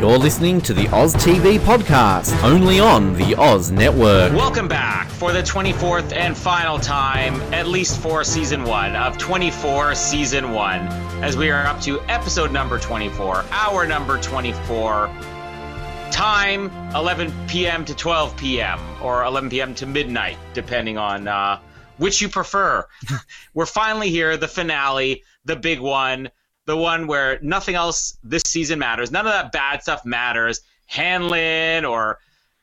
You're listening to the Oz TV podcast, only on the Oz Network. Welcome back for the 24th and final time, at least for season one of 24 season one, as we are up to episode number 24, hour number 24. Time 11 p.m. to 12 p.m. or 11 p.m. to midnight, depending on uh, which you prefer. We're finally here, the finale, the big one, the one where nothing else this season matters. None of that bad stuff matters. Hanlon or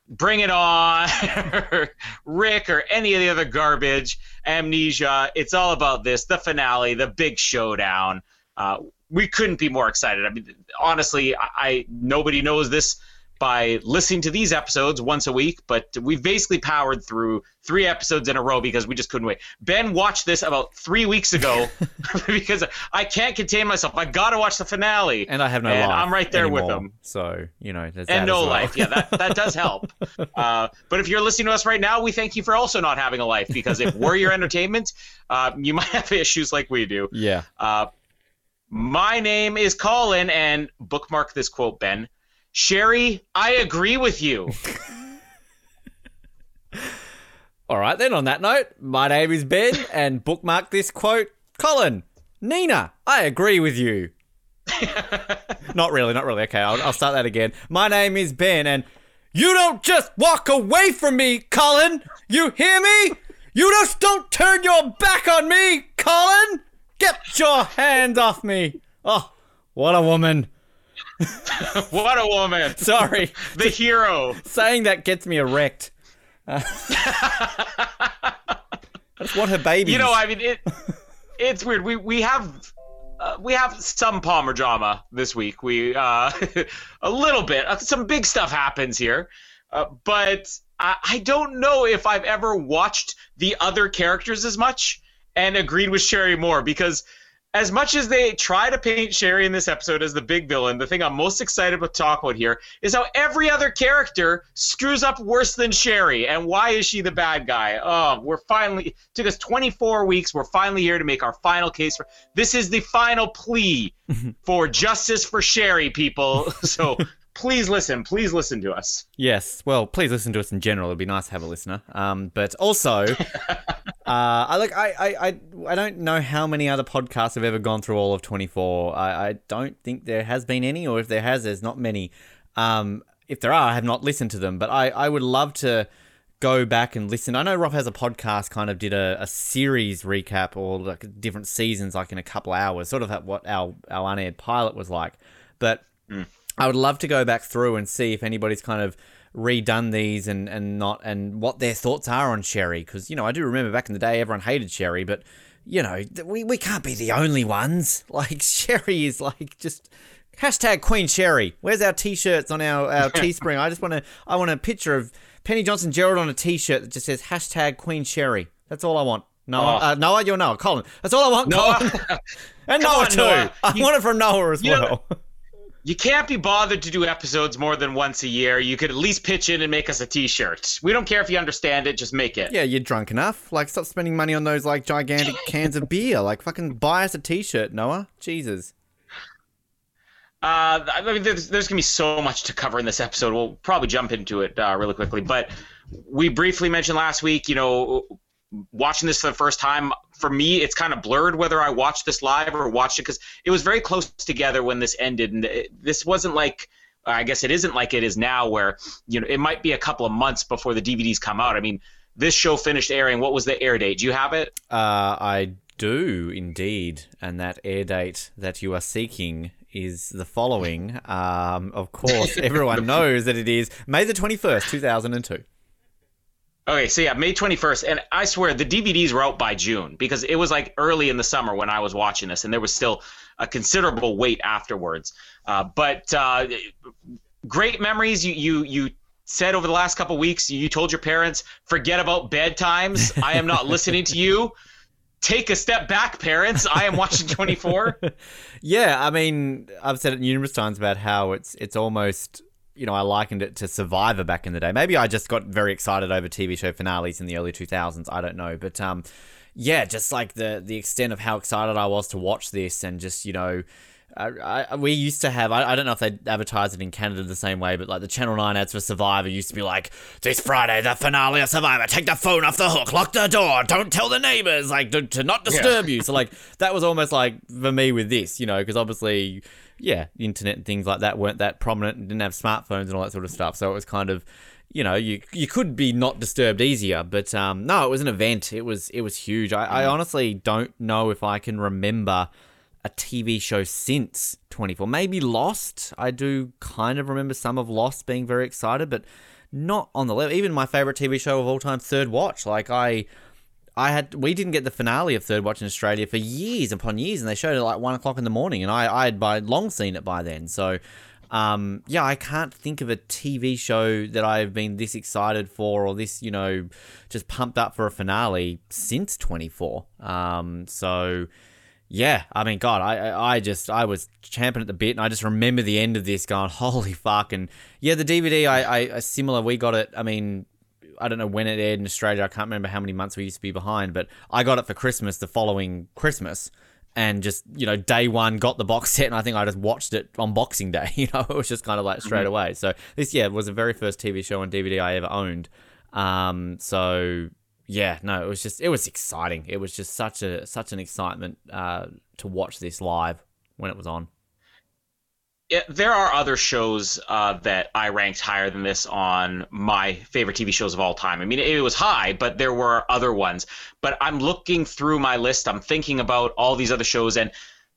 Bring It On, or Rick, or any of the other garbage, Amnesia. It's all about this, the finale, the big showdown. Uh, we couldn't be more excited. I mean, honestly, I, I nobody knows this by listening to these episodes once a week, but we've basically powered through three episodes in a row because we just couldn't wait. Ben watched this about three weeks ago because I can't contain myself. I got to watch the finale. And I have no and life. I'm right there with anymore, him. So, you know, And that no well. life. Yeah, that, that does help. Uh, but if you're listening to us right now, we thank you for also not having a life because if we're your entertainment, uh, you might have issues like we do. yeah. Uh, my name is Colin, and bookmark this quote, Ben. Sherry, I agree with you. All right, then, on that note, my name is Ben, and bookmark this quote Colin, Nina, I agree with you. not really, not really. Okay, I'll, I'll start that again. My name is Ben, and you don't just walk away from me, Colin. You hear me? You just don't turn your back on me, Colin. Get your hands off me. Oh, what a woman. what a woman. Sorry, The hero. saying that gets me erect. Uh, that's what her baby. You know, I mean, it. It's weird. We we have. Uh, we have some Palmer drama this week. We uh, a little bit. Uh, some big stuff happens here, uh, but I, I don't know if I've ever watched the other characters as much and agreed with Sherry more because as much as they try to paint Sherry in this episode as the big villain, the thing I'm most excited to talk about here is how every other character screws up worse than Sherry. And why is she the bad guy? Oh, we're finally it took us 24 weeks. We're finally here to make our final case for this is the final plea for justice for Sherry, people. So please listen. Please listen to us. Yes. Well, please listen to us in general. It'd be nice to have a listener. Um, but also, uh, I like I, I I I don't know how many other podcasts have ever gone through all of twenty four. I, I don't think there has been any, or if there has, there's not many. Um, if there are, I have not listened to them. But I I would love to go back and listen. I know Rob has a podcast, kind of did a, a series recap or like different seasons, like in a couple hours, sort of what our our unaired pilot was like. But I would love to go back through and see if anybody's kind of redone these and, and not and what their thoughts are on Sherry because you know I do remember back in the day everyone hated Sherry but you know we, we can't be the only ones like Sherry is like just hashtag Queen Sherry where's our t-shirts on our, our Teespring I just want to I want a picture of Penny Johnson Jerald on a t-shirt that just says hashtag Queen Sherry that's all I want Noah, Oh. uh, Noah, you're Noah. Colin, that's all I want. Noah. Colin. and Noah on, too. Noah. I You- want it from Noah as you know- well. You can't be bothered to do episodes more than once a year. You could at least pitch in and make us a T-shirt. We don't care if you understand it; just make it. Yeah, you're drunk enough. Like, stop spending money on those like gigantic cans of beer. Like, fucking buy us a T-shirt, Noah. Jesus. Uh, I mean, there's, there's gonna be so much to cover in this episode. We'll probably jump into it uh, really quickly, but we briefly mentioned last week. You know, watching this for the first time, for me, it's kind of blurred whether I watched this live or watched it because it was very close together when this ended, and it, this wasn't like. I guess it isn't like it is now, where you know it might be a couple of months before the DVDs come out. I mean, this show finished airing, what was the air date? Do you have it? Uh, I do indeed, and that air date that you are seeking is the following. Um, of course, everyone knows that it is May the twenty first, two thousand and two. Okay, so yeah, May 21st. And I swear the DVDs were out by June because it was like early in the summer when I was watching this, and there was still a considerable wait afterwards. Uh, but uh, great memories. You, you, you said over the last couple weeks, you told your parents, forget about bedtimes. I am not listening to you. Take a step back, parents. I am watching 24. yeah, I mean, I've said it numerous times about how it's it's almost you know, I likened it to Survivor back in the day. Maybe I just got very excited over TV show finales in the early 2000s. I don't know, but um, yeah, just like the the extent of how excited I was to watch this, and just you know. I, I, we used to have I, I don't know if they advertise it in Canada the same way but like the Channel 9 ads for Survivor used to be like this Friday the finale of Survivor take the phone off the hook lock the door don't tell the neighbors like to, to not disturb yeah. you so like that was almost like for me with this you know because obviously yeah, internet and things like that weren't that prominent and didn't have smartphones and all that sort of stuff. So it was kind of, you know, you you could be not disturbed easier. But um, no, it was an event. It was it was huge. I, I honestly don't know if I can remember a TV show since 24. Maybe Lost. I do kind of remember some of Lost being very excited, but not on the level. Even my favorite TV show of all time, Third Watch. Like I I had we didn't get the finale of Third Watch in Australia for years upon years, and they showed it like one o'clock in the morning, and I I had by long seen it by then. So, um, yeah, I can't think of a TV show that I've been this excited for or this you know just pumped up for a finale since twenty four. Um, so. Yeah, I mean, God, I I just I was champing at the bit, and I just remember the end of this, going, "Holy fuck!" And yeah, the DVD, I, I, I similar. We got it. I mean, I don't know when it aired in Australia. I can't remember how many months we used to be behind, but I got it for Christmas the following Christmas and just you know day one got the box set and i think i just watched it on boxing day you know it was just kind of like straight mm-hmm. away so this yeah was the very first tv show on dvd i ever owned um so yeah no it was just it was exciting it was just such a such an excitement uh to watch this live when it was on it, there are other shows uh, that I ranked higher than this on my favorite TV shows of all time. I mean, it, was high, but there were other ones. But I'm looking through my list. I'm thinking about all these other shows, and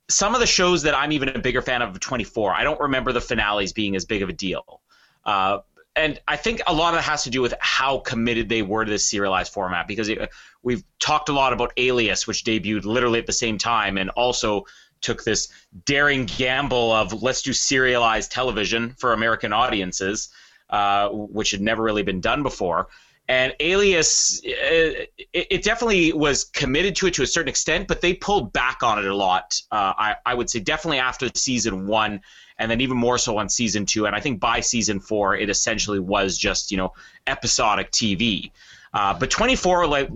some of the shows that I'm even a bigger fan of 24. I don't remember the finales being as big of a deal. Uh, and I think a lot of it has to do with how committed they were to this serialized format because it, we've talked a lot about Alias, which debuted literally at the same time, and also took this daring gamble of let's do serialized television for American audiences, uh, which had never really been done before. And Alias, it, it, definitely was committed to it to a certain extent, but they pulled back on it a lot. Uh, I, I would say definitely after season one, and then even more so on season two. And I think by season four, it essentially was just you know episodic TV. Uh, but 24, like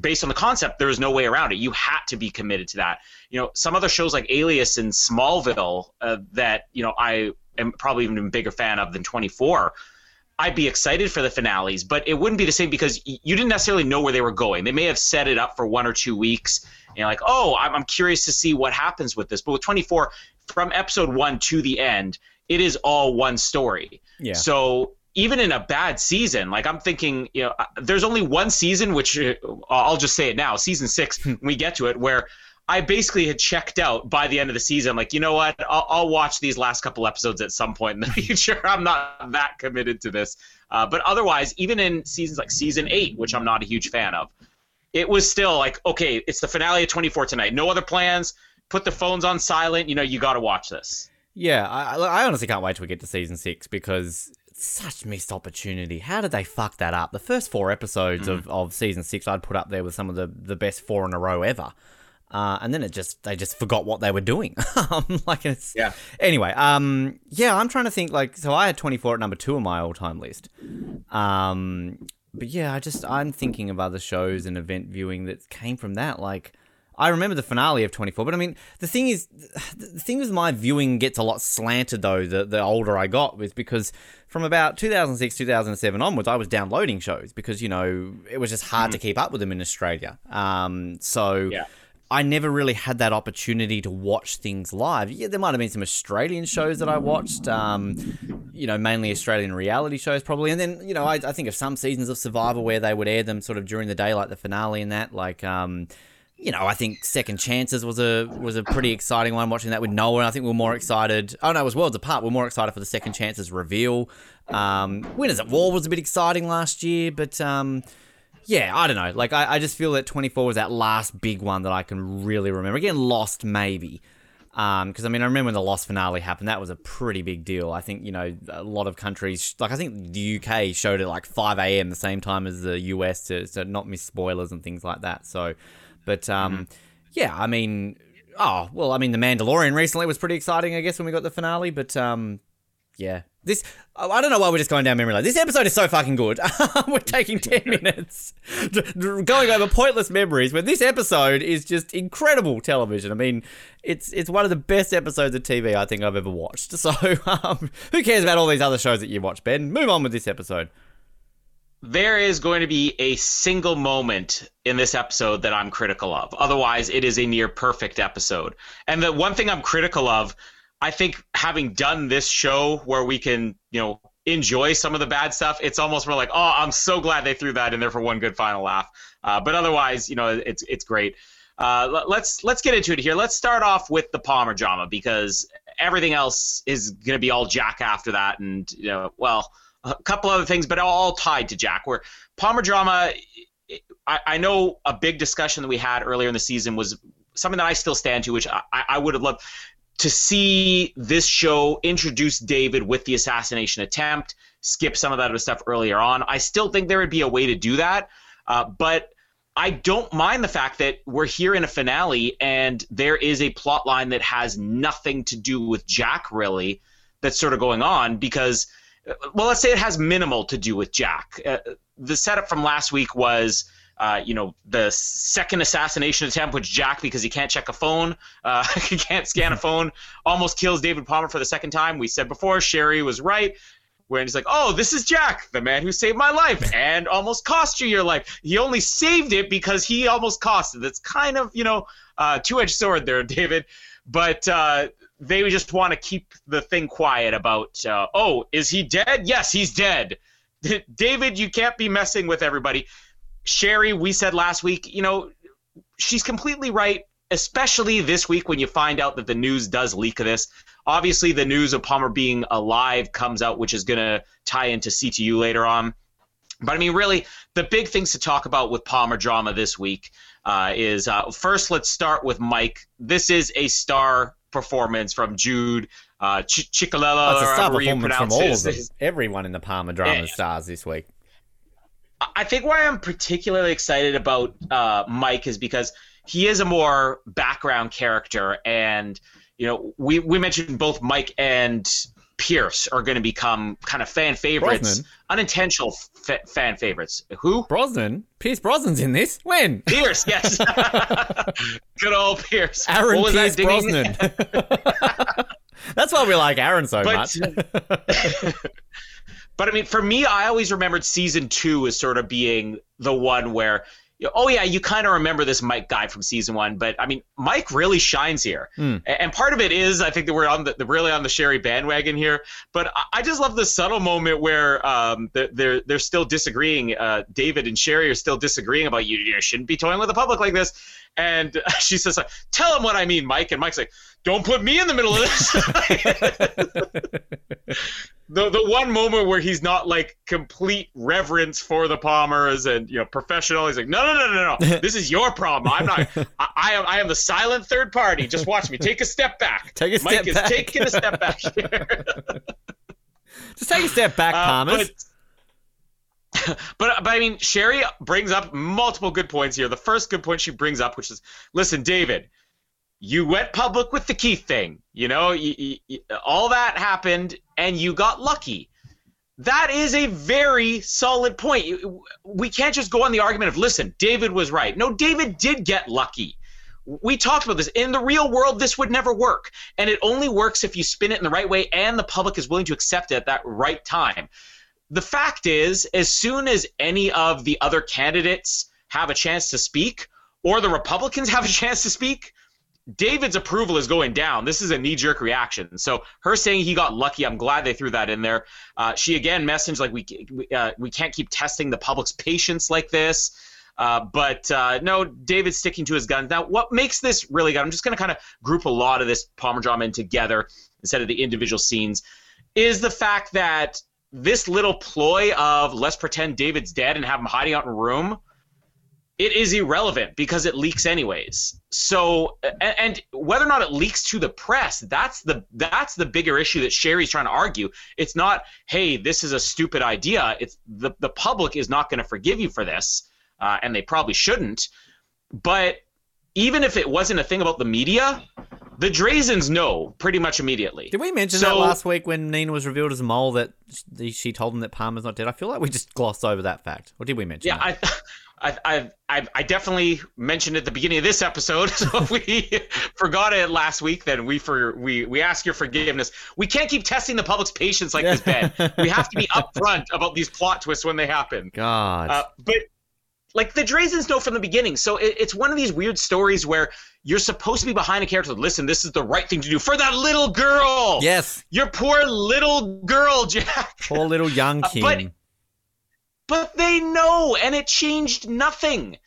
based on the concept, there was no way around it. You had to be committed to that. You know, some other shows like Alias and Smallville uh, that you know I am probably even a bigger fan of than 24. I'd be excited for the finales, but it wouldn't be the same because you didn't necessarily know where they were going. They may have set it up for one or two weeks, and you're like, oh, I'm curious to see what happens with this. But with 24, from episode one to the end, it is all one story. Yeah. So even in a bad season, like I'm thinking, you know, uh, there's only one season, which uh, I'll just say it now, season six, when we get to it, where I basically had checked out by the end of the season. Like, you know what? I'll, I'll watch these last couple episodes at some point in the future. I'm not that committed to this. Uh, but otherwise, even in seasons like season eight, which I'm not a huge fan of, it was still like, okay, it's the finale of 24 tonight. No other plans. Put the phones on silent. You know, you got to watch this. Yeah, I, I honestly can't wait till we get to season six because such missed opportunity. How did they fuck that up? The first four episodes mm. of, of season six, I'd put up there with some of the, the best four in a row ever. Uh, and then it just they just forgot what they were doing. Like it's yeah. Anyway, um, yeah, I'm trying to think. Like, so I had 24 at number two on my all time list. Um, but yeah, I just I'm thinking of other shows and event viewing that came from that. Like, I remember the finale of 24, but I mean, the thing is, the thing with my viewing gets a lot slanted though. The the older I got was because from about 2006, 2007 onwards, I was downloading shows because you know it was just hard mm. to keep up with them in Australia. Um, so. Yeah. I never really had that opportunity to watch things live. Yeah, there might have been some Australian shows that I watched, um, you know, mainly Australian reality shows probably. And then, you know, I, I, think of some seasons of Survivor where they would air them sort of during the day, like the finale and that. Like, um, you know, I think Second Chances was a was a pretty exciting one. Watching that with Noah, I think we are more excited. Oh no, it was Worlds Apart. We are more excited for the Second Chances reveal. Um, Winners at War was a bit exciting last year, but um, yeah, I don't know. Like, I, I just feel that 24 was that last big one that I can really remember. Again, Lost, maybe. Because, um, I mean, I remember when the Lost finale happened, that was a pretty big deal. I think, you know, a lot of countries, like, I think the UK showed it like 5 a.m. the same time as the US to, to not miss spoilers and things like that. So, but, um, mm-hmm. yeah, I mean, oh, well, I mean, The Mandalorian recently was pretty exciting, I guess, when we got the finale. But, um, yeah, this, I don't know why we're just going down memory lane. This episode is so fucking good. we're taking 10 minutes going over pointless memories when this episode is just incredible television. I mean, it's it's one of the best episodes of TV I think I've ever watched. So, um, who cares about all these other shows that you watch, Ben? Move on with this episode. There is going to be a single moment in this episode that I'm critical of. Otherwise, it is a near perfect episode. And the one thing I'm critical of I think having done this show where we can, you know, enjoy some of the bad stuff, it's almost more like, oh, I'm so glad they threw that in there for one good final laugh. Uh, but otherwise, you know, it's it's great. Uh, let's let's get into it here. Let's start off with the Palmer drama because everything else is going to be all Jack after that, and you know, well, a couple other things, but all tied to Jack. Where Palmer drama, I, I know a big discussion that we had earlier in the season was something that I still stand to, which I, I would have loved to see this show introduce David with the assassination attempt, skip some of that stuff earlier on. I still think there would be a way to do that, uh, but I don't mind the fact that we're here in a finale and there is a plot line that has nothing to do with Jack really that's sort of going on because, well, let's say it has minimal to do with Jack. Uh, the setup from last week was uh, you know, the second assassination attempt, which Jack, because he can't check a phone, uh, he can't scan a phone, almost kills David Palmer for the second time. We said before, Sherry was right. When he's like, oh, this is Jack, the man who saved my life and almost cost you your life. He only saved it because he almost cost it. That's kind of, you know, uh, two edged sword there, David. But uh, they just want to keep the thing quiet about, uh, oh, is he dead? Yes, he's dead. David, you can't be messing with everybody. Sherry, we said last week, you know, she's completely right, especially this week when you find out that the news does leak this. Obviously, the news of Palmer being alive comes out, which is going to tie into CTU later on. But I mean, really, the big things to talk about with Palmer drama this week uh, is uh, first, let's start with Mike. This is a star performance from Jude uh, Ch- Ciccolella. That's a star performance from all of them. Everyone in the Palmer drama yeah. stars this week. I think why I'm particularly excited about uh, Mike is because he is a more background character, and you know, we we mentioned both Mike and Pierce are going to become kind of fan favorites, Brosnan. unintentional f- fan favorites. Who? Brosnan. Pierce Brosnan's in this. When? Pierce, yes. Good old Pierce. Aaron Pierce Brosnan. That's why we like Aaron so but, much. But I mean, for me, I always remembered season two as sort of being the one where, oh yeah, you kind of remember this Mike guy from season one, but I mean, Mike really shines here, mm. and part of it is I think that we're on the really on the Sherry bandwagon here. But I just love the subtle moment where um, they're they're still disagreeing. Uh, David and Sherry are still disagreeing about you. You shouldn't be toying with the public like this. And she says, "Tell him what I mean, Mike." And Mike's like, "Don't put me in the middle of this." the the one moment where he's not like complete reverence for the Palmers and you know professional. He's like, "No, no, no, no, no. This is your problem. I'm not. I, I am. I am the silent third party. Just watch me. Take a step back. Take a Mike step back. is taking a step back here. Just take a step back, Palmers." Uh, but but I mean, Sherry brings up multiple good points here. The first good point she brings up, which is, listen, David, you went public with the Keith thing. You know, you, you, all that happened, and you got lucky. That is a very solid point. We can't just go on the argument of, listen, David was right. No, David did get lucky. We talked about this. In the real world, this would never work. And it only works if you spin it in the right way and the public is willing to accept it at that right time the fact is, as soon as any of the other candidates have a chance to speak, or the Republicans have a chance to speak, David's approval is going down. This is a knee jerk reaction. So her saying he got lucky, I'm glad they threw that in there. Uh, she again messaged like we uh, we can't keep testing the public's patience like this. Uh, but uh, no, David's sticking to his guns. Now, what makes this really good? I'm just going to kind of group a lot of this Palmer drama in together instead of the individual scenes. Is the fact that this little ploy of let's pretend David's dead and have him hiding out in a room it is irrelevant because it leaks anyways. So and, and, whether or not it leaks to the press, that's the that's the bigger issue that Sherry's trying to argue. It's not, hey, this is a stupid idea. It's the the public is not going to forgive you for this, uh, and they probably shouldn't. But even if it wasn't a thing about the media, the Drazens know pretty much immediately. Did we mention so, that last week when Nina was revealed as a mole that she told him that Palmer's not dead? I feel like we just glossed over that fact. Or did we mention? Yeah, that? I. I, I, I definitely mentioned at the beginning of this episode. So if we forgot it last week, then we for we we ask your forgiveness. We can't keep testing the public's patience like this, Ben. we have to be upfront about these plot twists when they happen. God. Uh, but like the Drazens know from the beginning, so it, it's one of these weird stories where you're supposed to be behind a character. Listen, this is the right thing to do for that little girl. Yes. Your poor little girl, Jack. Poor little young king. Uh, but, but they know, and it changed nothing.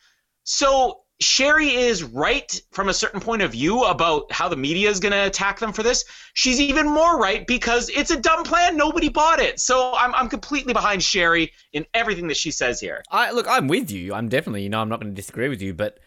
So Sherry is right from a certain point of view about how the media is going to attack them for this. She's even more right because it's a dumb plan. Nobody bought it. So I'm, I'm completely behind Sherry in everything that she says here. I look, I'm with you. I'm definitely, you know, I'm not going to disagree with you, but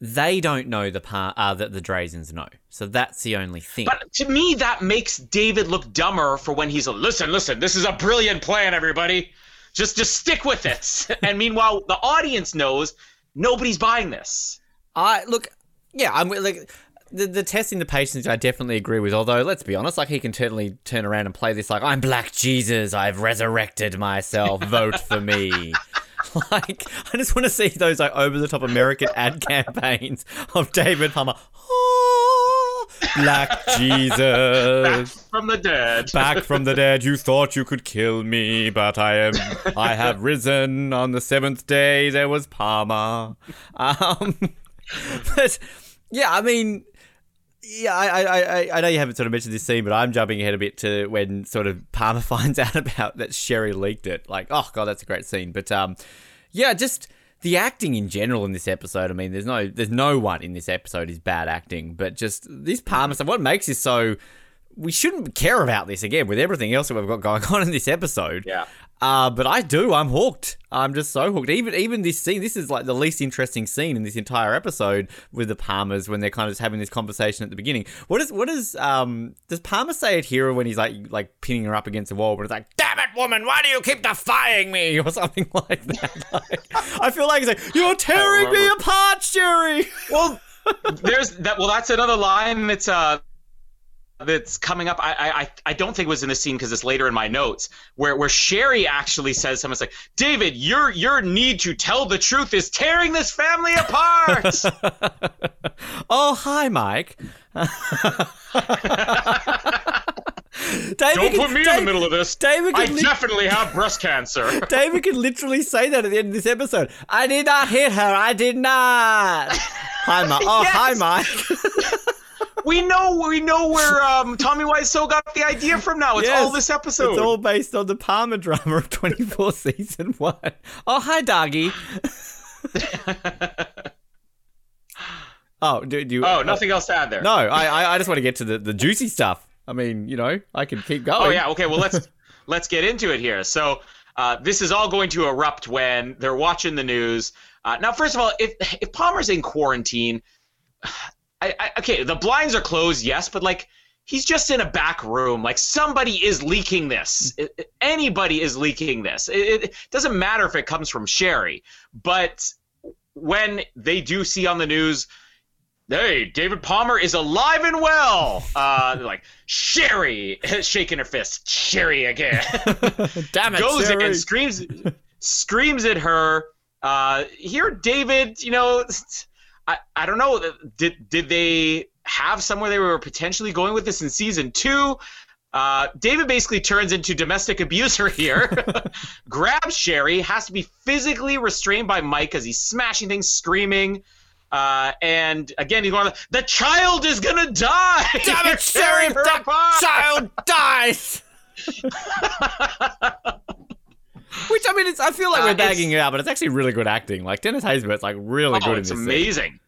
they don't know the part uh, that the Drazens know. So that's the only thing. But to me, that makes David look dumber for when he's a listen, listen, this is a brilliant plan, everybody. Just just stick with it. and meanwhile, the audience knows nobody's buying this. I look, yeah, I'm like the, the testing the patience I definitely agree with. Although let's be honest, like he can totally turn around and play this like I'm Black Jesus, I've resurrected myself, vote for me. like I just want to see those like over the top American ad campaigns of David Palmer. Black Jesus. Back from the dead. Back from the dead. You thought you could kill me, but I am. I have risen. On the seventh day, there was Palmer. Um, but yeah, I mean, yeah, I, I, I know you haven't sort of mentioned this scene, but I'm jumping ahead a bit to when sort of Palmer finds out about that Sherry leaked it. Like, oh god, that's a great scene. But um, yeah, just the acting in general in this episode. I mean, there's no there's no one in this episode is bad acting, but just this Palmer stuff. What makes this so we shouldn't care about this again with everything else that we've got going on in this episode. Yeah. Uh, but I do. I'm hooked. I'm just so hooked. Even even this scene, this is like the least interesting scene in this entire episode with the Palmers when they're kind of just having this conversation at the beginning. What is what is um does Palmer say it here when he's like like pinning her up against the wall? But it's like, "Damn it, woman! Why do you keep defying me?" or something like that. Like, I feel like he's like, "You're tearing me apart, Sherry." Well, there's that. Well, that's another line. It's uh that's coming up. I I I don't think it was in the scene because it's later in my notes where where Sherry actually says something like, "David, your your need to tell the truth is tearing this family apart." oh, hi, Mike. David Don't put me David, in the middle of this. David I li- definitely have breast cancer. David can literally say that at the end of this episode. I did not hit her. I did not. Hi, Mike. Oh, yes. hi, Mike we know we know where um, Tommy Wiseau got the idea from now. It's yes, all this episode. It's all based on the Palmer drama of 24 season one. Oh, hi, doggy. oh, do, do you? Oh, nothing uh, else to add there. No, I I just want to get to the, the juicy stuff. I mean, you know, I can keep going. Oh yeah, okay. Well, let's let's get into it here. So. Uh, this is all going to erupt when they're watching the news. Uh, now, first of all, if if Palmer's in quarantine, I, I, okay, the blinds are closed, yes, but like he's just in a back room. Like somebody is leaking this. It, anybody is leaking this. It, it, doesn't matter if it comes from Sherry, but when they do see on the news, hey, David Palmer is alive and well. Uh, like Sherry, shaking her fist, Sherry again. Damn it, Goes Sherry. and screams, screams at her. Uh, here, David, you know. I, I don't know. Did did they have somewhere they were potentially going with this in season two? Uh, David basically turns into domestic abuser here, grabs Sherry, has to be physically restrained by Mike as he's smashing things, screaming. Uh, and again, he's going, the child is gonna die. Damn it, Sheriff! tearing her That apart." child dies. Which I mean, it's, I feel like Uh, we're bagging it out, but it's actually really good acting. Like Dennis Haysbert's like really Oh, good in it's this. scene. amazing.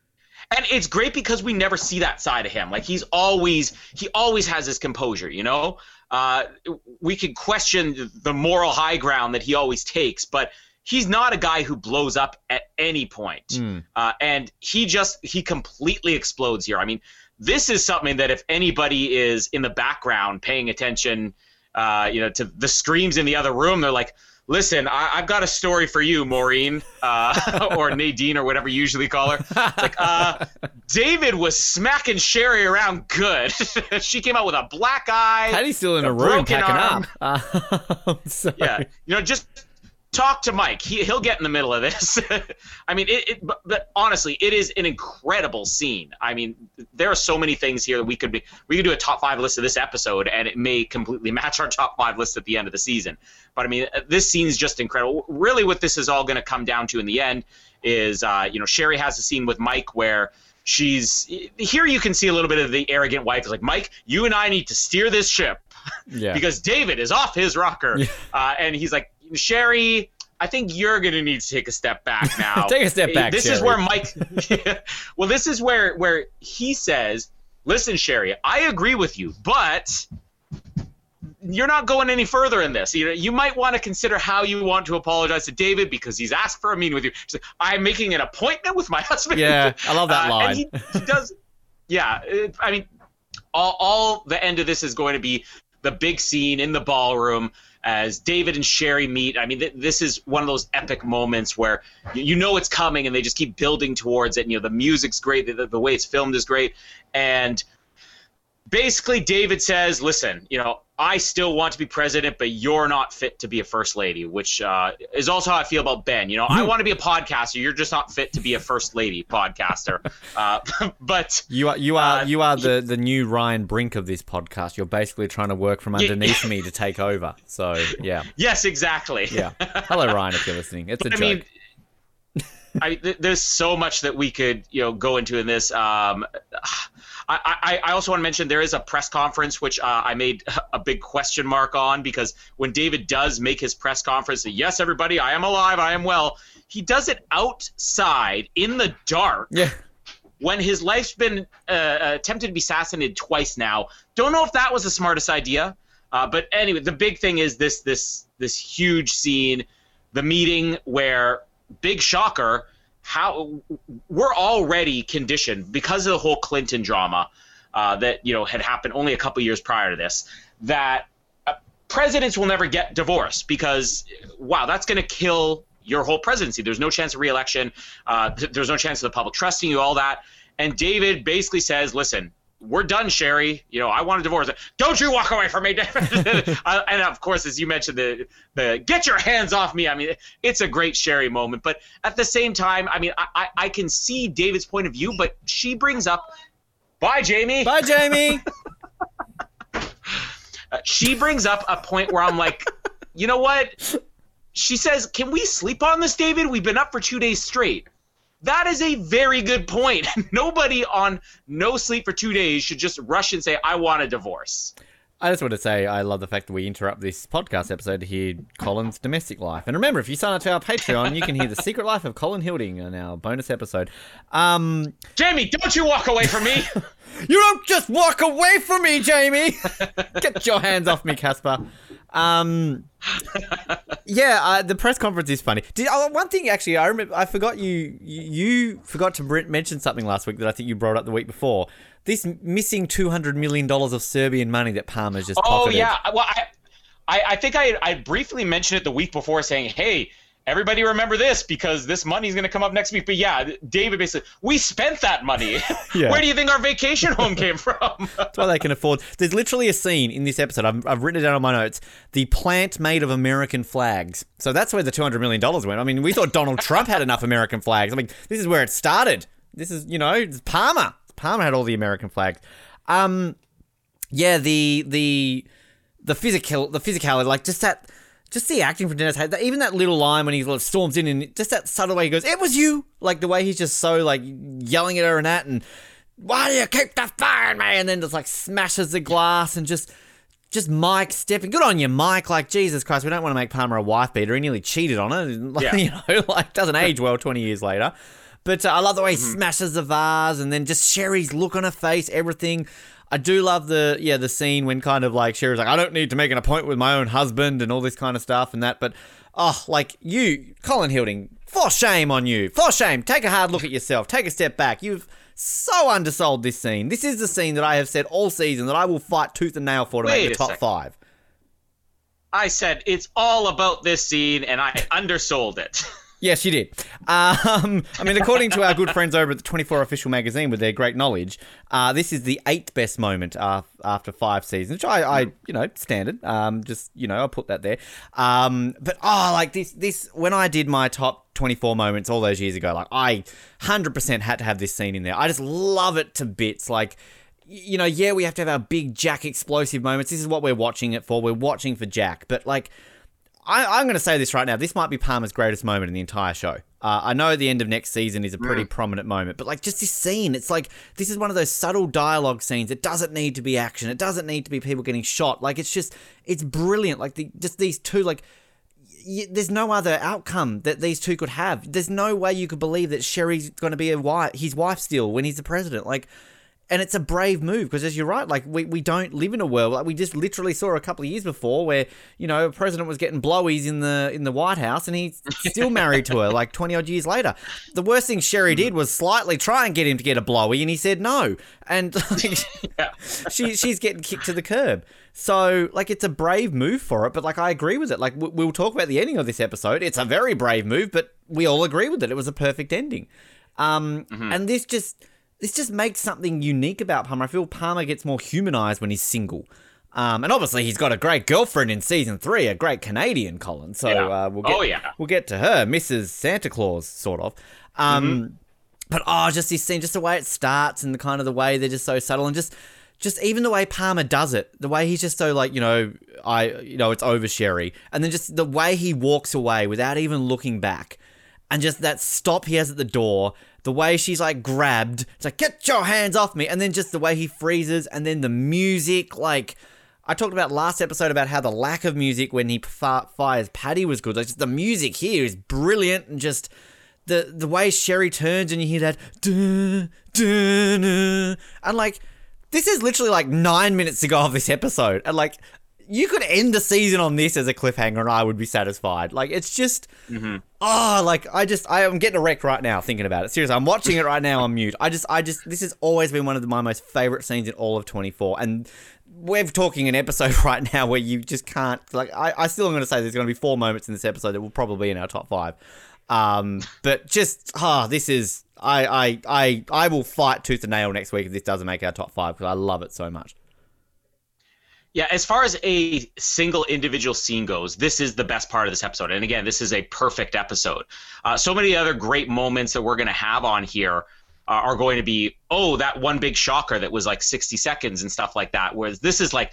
And it's great because we never see that side of him. Like he's always he always has his composure, you know? Uh, we could question the moral high ground that he always takes, but he's not a guy who blows up at any point. Mm. Uh, and he just he completely explodes here. I mean, this is something that if anybody is in the background paying attention, uh, you know, to the screams in the other room, they're like, "Listen, I, I've got a story for you, Maureen, uh, or Nadine, or whatever you usually call her." Like, uh, David was smacking Sherry around good. she came out with a black eye. Patty's still in a, a room packing arm. up. Uh, yeah, you know, just talk to Mike. He he'll get in the middle of this. I mean, it, it but, but honestly, it is an incredible scene. I mean, there are so many things here that we could be we could do a top five list of this episode, and it may completely match our top five list at the end of the season. But I mean, this scene is just incredible. Really, what this is all going to come down to in the end is, uh, you know, Sherry has a scene with Mike where. She's here. You can see a little bit of the arrogant wife. Is like, Mike, you and I need to steer this ship yeah. because David is off his rocker. Yeah. Uh, and he's like, Sherry, I think you're going to need to take a step back now. Take a step back, This is where Mike. well, this is where where he says, "Listen, Sherry, I agree with you, but." You're not going any further in this. You know, you might want to consider how you want to apologize to David because he's asked for a meeting with you. Like, I'm making an appointment with my husband. Yeah, I love that Uh, line. And he, he does. Yeah, it, I mean, all, all the end of this is going to be the big scene in the ballroom as David and Sherry meet. I mean, th- this is one of those epic moments where you, you know it's coming, and they just keep building towards it. And, you know, the music's great, the, the way it's filmed is great, and basically David says, "Listen, you know, I still want to be president, but you're not fit to be a first lady," which uh, is also how I feel about Ben. You know, I want to be a podcaster. You're just not fit to be a first lady podcaster. Uh, but You are you are Uh, you are the, the new Ryan Brink of this podcast. You're basically trying to work from Yeah. underneath me to take over. So yeah, yes, exactly. yeah. Hello Ryan, if you're listening. It's a I joke. mean, I, th- there's so much that we could you know go into in this. Um, I, I, also want to mention there is a press conference which uh, I made a big question mark on because when David does make his press conference, yes, everybody, I am alive, I am well. He does it outside in the dark yeah, when his life's been uh, attempted to be assassinated twice now. Don't know if that was the smartest idea. Uh, but anyway, the big thing is this this this huge scene, the meeting where big shocker, how we're already conditioned because of the whole Clinton drama uh, that you know had happened only a couple years prior to this that uh, presidents will never get divorced because wow, that's going to kill your whole presidency. There's no chance of reelection. Uh, th- there's no chance of the public trusting you. All that. And David basically says, "Listen, we're done, Sherry. You know, I want a divorce. Don't you walk away from me, David." uh, and of course, as you mentioned, the the get your hands off me. I mean, it's a great Sherry moment, but at the same time, I mean, I I, I can see David's point of view, but she brings up, "Bye, Jamie." bye Jamie. Uh, she brings up a point where I'm like, you know what? She says, "Can we sleep on this, David? We've been up for two days straight." That is a very good point. Nobody on no sleep for two days should just rush and say, "I want a divorce." I just want to say I love the fact that we interrupt this podcast episode to hear Colin's domestic life. And remember, if you sign up to our Patreon, you can hear the secret life of Colin Hilding in our bonus episode. Um, Jamie, don't you walk away from me. you don't just walk away from me, Jamie. Get your hands off me, Casper. Um, yeah, uh, the press conference is funny. Did oh, one thing actually? I remember. I forgot you. You, you forgot to mention something last week that I think you brought up the week before. This missing two hundred million dollars of Serbian money that Palmer's just oh pocketed. yeah. Well, I, I, I think I, I briefly mentioned it the week before, saying, "Hey, everybody, remember this because this money is going to come up next week." But yeah, David basically, we spent that money. Yeah. Where do you think our vacation home came from? That's why they can afford. There's literally a scene in this episode. I've, I've written it down on my notes. The plant made of American flags. So that's where the two hundred million dollars went. I mean, we thought Donald Trump had enough American flags. I mean, this is where it started. This is you know it's Palmer. Palmer had all the American flags. Um, yeah, the the the physical the physicality, like just that just the acting from Dennis Haysbert, even that little line when he like, storms in and just that subtle way he goes, "It was you," like the way he's just so like yelling at her and that, and why do you keep in me? And then just like smashes the glass and just. Just Mike stepping. Good on you, Mike. Like Jesus Christ, we don't want to make Palmer a wife beater. He nearly cheated on her. Like, Yeah. You know, like doesn't age well twenty years later. But uh, I love the way he Mm-hmm. smashes the vase, and then just Sherry's look on her face, everything. I do love the yeah the scene when kind of like Sherry's like I don't need to make an appointment with my own husband and all this kind of stuff and that. But oh, like you, Colin Hilding, for shame on you, for shame. Take a hard look at yourself. Take a step back. You've so undersold this scene. This is the scene that I have said all season that I will fight tooth and nail for to Wait make the top second. five. I said it's all about this scene, and I undersold it. Yes, you did. Um, I mean, according to our good friends over at the 24 Official Magazine with their great knowledge, uh, this is the eighth best moment uh, after five seasons, which I, I you know, standard. Um, just, you know, I'll put that there. Um, but, oh, like this, this, when I did my top 24 moments all those years ago, like I 100% had to have this scene in there. I just love it to bits. Like, you know, yeah, we have to have our big Jack explosive moments. This is what we're watching it for. We're watching for Jack. But, like, I, I'm going to say this right now. This might be Palmer's greatest moment in the entire show. Uh, I know the end of next season is a pretty prominent moment, but like just this scene, it's like this is one of those subtle dialogue scenes. It doesn't need to be action. It doesn't need to be people getting shot. Like it's just, it's brilliant. Like the, just these two, like y- there's no other outcome that these two could have. There's no way you could believe that Sherry's going to be a wife, his wife still when he's the president. Like, and it's a brave move because, as you're right, like we, we don't live in a world like we just literally saw a couple of years before where you know a president was getting blowies in the in the White House and he's still married to her like 20 odd years later. The worst thing Sherry did was slightly try and get him to get a blowy and he said no, and like, Yeah. she she's getting kicked to the curb. So like it's a brave move for it, but like I agree with it. Like we- we'll talk about the ending of this episode. It's a very brave move, but we all agree with it. It was a perfect ending. Um, and this just this just makes something unique about Palmer. I feel Palmer gets more humanized when he's single. Um, and obviously he's got a great girlfriend in season three, a great Canadian Colin. So Yeah. uh, we'll get Oh, yeah. we'll get to her, Mrs. Santa Claus, sort of. Um, but oh, just this scene, just the way it starts and the kind of the way they're just so subtle and just just even the way Palmer does it, the way he's just so like, you know, I you know, it's over Sherry. And then just the way he walks away without even looking back. And just that stop he has at the door, the way she's like grabbed, it's like, get your hands off me. And then just the way he freezes, and then the music, like I talked about last episode about how the lack of music when he fi- fires Paddy was good. Like just the music here is brilliant, and just the the way Sherry turns and you hear that, and like this is literally like nine minutes to go of this episode, and like you could end the season on this as a cliffhanger, and I would be satisfied. Like it's just, oh, like I just I am getting a wreck right now thinking about it. Seriously, I'm watching it right now on mute. I just I just this has always been one of my most favorite scenes in all of 24, and we're talking an episode right now where you just can't like I, I still am going to say there's going to be four moments in this episode that will probably be in our top five um but just ah this is I, I i i will fight tooth and nail next week if this doesn't make our top five because i love it so much Yeah, as far as a single individual scene goes, this is the best part of this episode. And again, this is a perfect episode. Uh, so many other great moments that we're going to have on here uh, are going to be, oh, that one big shocker that was like 60 seconds and stuff like that. Whereas this is like,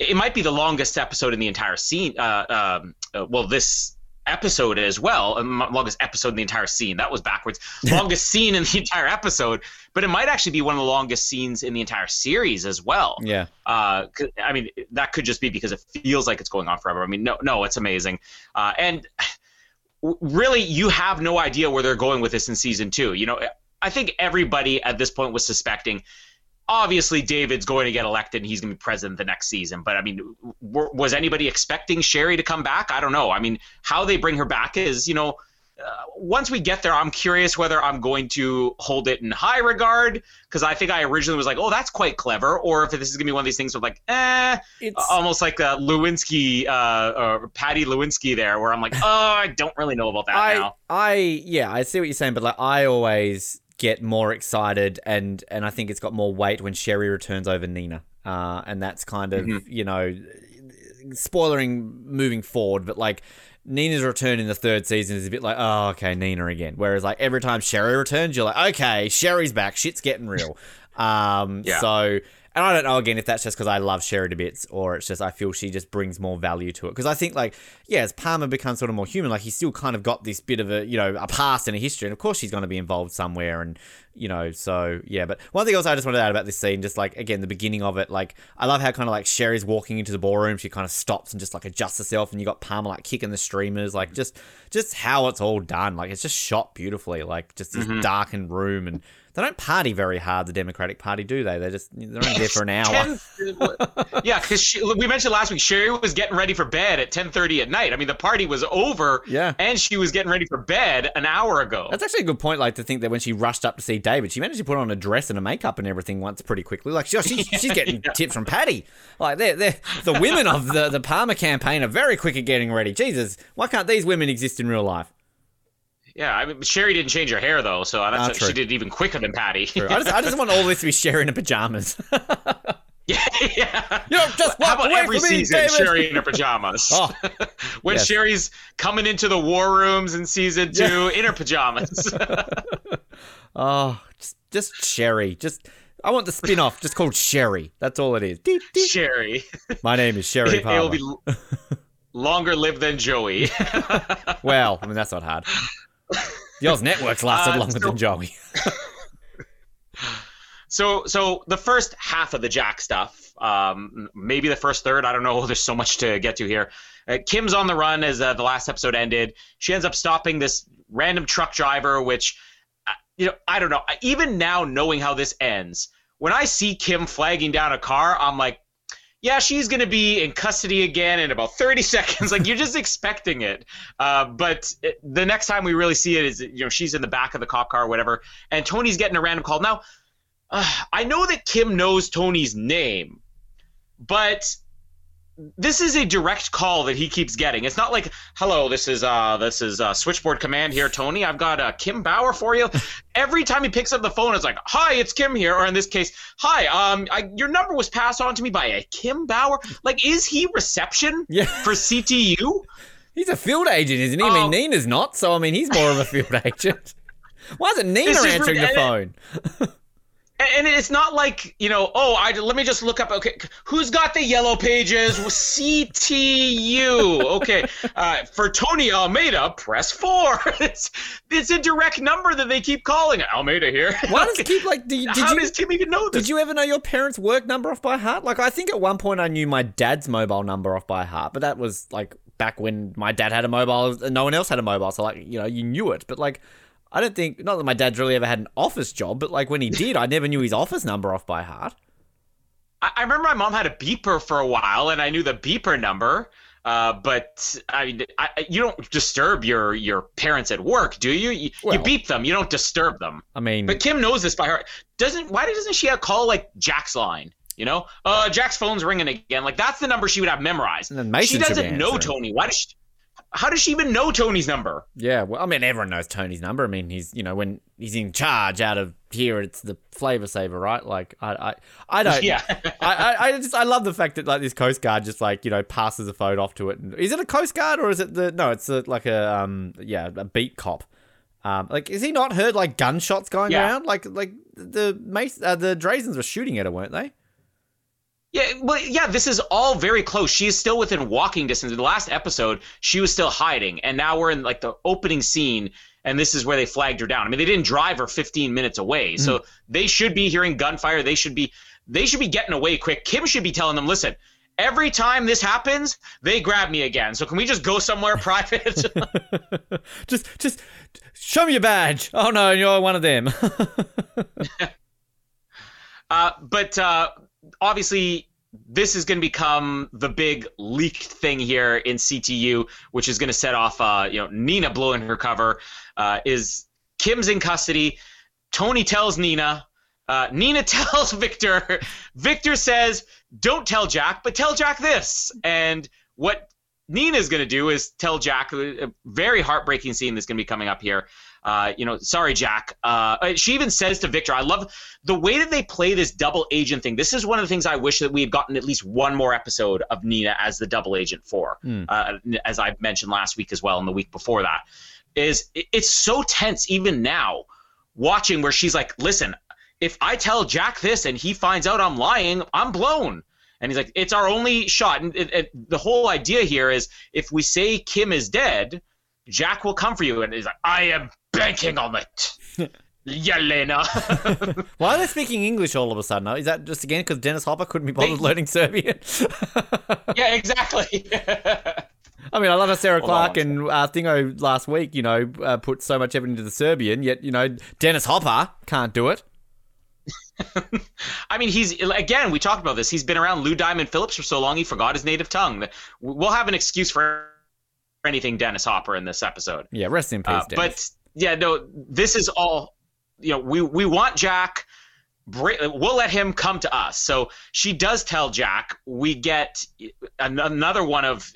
it might be the longest episode in the entire scene. Uh, um, uh, well, this episode as well, um, longest episode in the entire scene. That was backwards. longest scene in the entire episode, but it might actually be one of the longest scenes in the entire series as well. Yeah. Uh i mean that could just be because it feels like it's going on forever. I mean no no it's amazing. Uh, and really you have no idea where they're going with this in season two. You know i think everybody at this point was suspecting obviously david's going to get elected and he's going to be president the next season but i mean w- was anybody expecting sherry to come back i don't know i mean how they bring her back is you know uh, once we get there, I'm curious whether I'm going to hold it in high regard because I think I originally was like, "Oh, that's quite clever," or if this is gonna be one of these things with like, "Eh," it's almost like uh, Lewinsky, uh, or Patty Lewinsky there, where I'm like, "Oh, I don't really know about that I, now." I, yeah, I see what you're saying, but like, I always get more excited, and and I think it's got more weight when Sherry returns over Nina, uh, and that's kind of Mhm. you know, spoiling moving forward, but like. Nina's return in the third season is a bit like, oh, okay, Nina again. Whereas, like, every time Sherry returns, you're like, okay, Sherry's back. Shit's getting real. Um, Yeah. So, and I don't know again if that's just because I love Sherry to bits or it's just I feel she just brings more value to it. Because I think like yeah, as Palmer becomes sort of more human, like he's still kind of got this bit of a you know a past and a history, and of course she's going to be involved somewhere, and you know so yeah. But one thing else I just wanted to add about this scene, just like again the beginning of it, like I love how kind of like Sherry's walking into the ballroom, she kind of stops and just like adjusts herself, and you got Palmer like kicking the streamers, like just just how it's all done, like it's just shot beautifully, like just this Mhm. darkened room and. They don't party very hard, the Democratic Party, do they? They're just they're only there for an hour. 10 yeah, because we mentioned last week Sherry was getting ready for bed at 10:30 at night. I mean, the party was over, Yeah. and she was getting ready for bed an hour ago. That's actually a good point. Like to think that when she rushed up to see David, she managed to put on a dress and a makeup and everything once pretty quickly. Like she, oh, she, she's getting tips from Patty. Like they're, they're the women of the the Palmer campaign are very quick at getting ready. Jesus, why can't these women exist in real life? Yeah, I mean, Sherry didn't change her hair though, so that's true. she did it even quicker than Patty. I just I just want all this to be Sherry in pajamas. yeah, yeah. You know, just How about every me, season, David. Sherry in her pajamas? Oh, when yes. Sherry's coming into the war rooms in season two in her pajamas. oh, just just Sherry. Just I want the spin off just called Sherry. That's all it is. Deep, deep. Sherry. My name is Sherry It, will be longer lived than Joey. Well, I mean that's not hard. Oz Network's lasted Uh, longer so- than Joey. So, so the first half of the Jack stuff, um, maybe the first third, I don't know. There's so much to get to here. Uh, Kim's on the run as uh, the last episode ended. She ends up stopping this random truck driver, which, uh, you know, I don't know. Even now, knowing how this ends, when I see Kim flagging down a car, I'm like, yeah, she's going to be in custody again in about 30 seconds. Like, you're just expecting it. Uh, but it, the next time we really see it is, you know, she's in the back of the cop car or whatever, and Tony's getting a random call. Now, uh, I know that Kim knows Tony's name, but this is a direct call that he keeps getting. It's not like, "Hello, this is uh this is uh, switchboard command here, Tony. I've got uh, Kim Bauer for you." Every time he picks up the phone, it's like, "Hi, it's Kim here," or in this case, "Hi, um, I, your number was passed on to me by a Kim Bauer." Like, is he reception Yeah. for CTU? He's a field agent, isn't he? I Oh. mean, Nina's not, so I mean, he's more of a field agent. Why isn't Nina is answering the phone? And- it's not like you know. Oh, I let me just look up. Okay, who's got the yellow pages? CTU. Okay, uh, for Tony Almeida, press four. It's it's a direct number that they keep calling. Almeida here. Why does it keep like? Did, did How you does Kim even know this? did you ever know your parents' work number off by heart? Like, I think at one point I knew my dad's mobile number off by heart, but that was like back when my dad had a mobile and no one else had a mobile. So like, you know, you knew it, but like. I don't think not that my dad's really ever had an office job, but like when he did, I never knew his office number off by heart. I, I remember my mom had a beeper for a while, and I knew the beeper number. Uh, but I, mean, I, you don't disturb your your parents at work, do you? You, you beep them. You don't disturb them. I mean, But Kim knows this by heart. Doesn't why doesn't she call like Jack's line? You know, uh, Jack's phone's ringing again. Like that's the number she would have memorized. and then she doesn't know. Tony. Why does she? How does she even know Tony's number? Yeah, well, I mean, everyone knows Tony's number. I mean, he's you know when he's in charge out of here, it's the flavor saver, right? Like, I, I, I don't. Yeah. I, I, I just I love the fact that like this Coast Guard just like you know passes the phone off to it. Is it a Coast Guard or is it the no? It's a, like a um yeah a beat cop. Um, like is he not heard like gunshots going Yeah. around? Like like the Mace uh, the Drazens were shooting at her, weren't they? Yeah, well, yeah, this is all very close. She is still within walking distance. In the last episode, she was still hiding, and now we're in like the opening scene, and this is where they flagged her down. I mean, they didn't drive her 15 minutes away, so they should be hearing gunfire. They should be, they should be getting away quick. Kim should be telling them, listen. Every time this happens, they grab me again. So can we just go somewhere private? just just show me your badge. Oh no, you're one of them. Uh, but uh, obviously, this is going to become the big leaked thing here in CTU, which is going to set off, uh, you know, Nina blowing her cover. Uh, is Kim's in custody? Tony tells Nina. Uh, Nina tells Victor. Victor says, "Don't tell Jack, but tell Jack this." And what Nina's going to do is tell Jack a very heartbreaking scene that's going to be coming up here. Uh, you know, sorry, Jack. Uh, she even says to Victor, "I love the way that they play this double agent thing. This is one of the things I wish that we had gotten at least one more episode of Nina as the double agent for, Hmm. uh, as I mentioned last week as well, and the week before that. Is it's so tense even now, watching where she's like, "Listen, if I tell Jack this and he finds out I'm lying, I'm blown. And he's like, it's our only shot. And it, it, the whole idea here is if we say Kim is dead, Jack will come for you. And he's like, I am banking on it. Yelena. Why are they speaking English all of a sudden? Is that just again because Dennis Hopper couldn't be bothered learning Serbian? yeah, exactly. I mean, I love how Sarah Clarke and uh, Thingo last week, you know, uh, put so much effort into the Serbian, yet, you know, Dennis Hopper can't do it. I mean, he's again. We talked about this. He's been around Lou Diamond Phillips for so long, he forgot his native tongue. We'll have an excuse for anything Dennis Hopper in this episode. Yeah, rest in peace. Uh, but yeah, no, this is all. You know, we we want Jack we'll let him come to us. So she does tell Jack. We get another one of.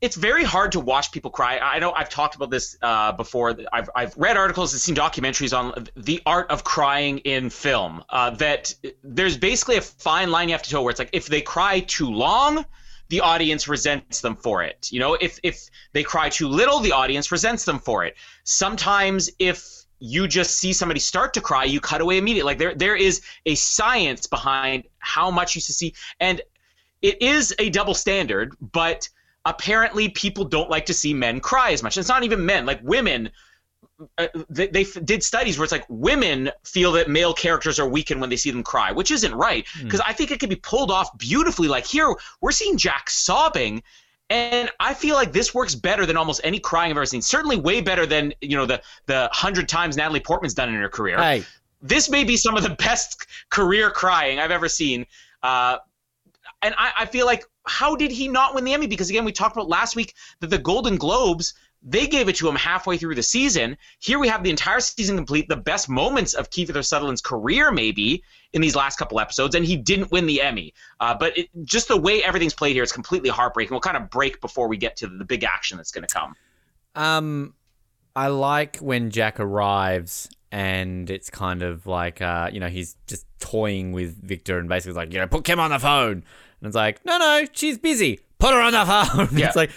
It's very hard to watch people cry. I know I've talked about this uh, before. I've I've read articles and seen documentaries on the art of crying in film. Uh, that there's basically a fine line you have to toe where it's like if they cry too long. The audience resents them for it. You know, if if they cry too little, the audience resents them for it. Sometimes, if you just see somebody start to cry, you cut away immediately. Like there, there is a science behind how much you should see, and it is a double standard. But apparently, people don't like to see men cry as much. it's not even men; like women. Uh, they, they f- did studies where it's like women feel that male characters are weakened when they see them cry, which isn't right. Because hmm. mm. I think it could be pulled off beautifully. Like here, we're seeing Jack sobbing, and I feel like this works better than almost any crying I've ever seen. Certainly way better than, you know, the the hundred times Natalie Portman's done in her career. Hey. This may be some of the best career crying I've ever seen. Uh, and I, I feel like how did he not win the Emmy? Because again, we talked about last week that the Golden Globes they gave it to him halfway through the season. Here we have the entire season complete, the best moments of Kiefer Sutherland's career, maybe in these last couple episodes, and he didn't win the Emmy. Uh, but it, just the way everything's played here is completely heartbreaking. We'll kind of break before we get to the big action that's going to come. Um, I like when Jack arrives and it's kind of like, uh, you know, he's just toying with Victor and basically like, you know, put Kim on the phone. And it's like, no, no, she's busy put her on the phone. Yeah. It's like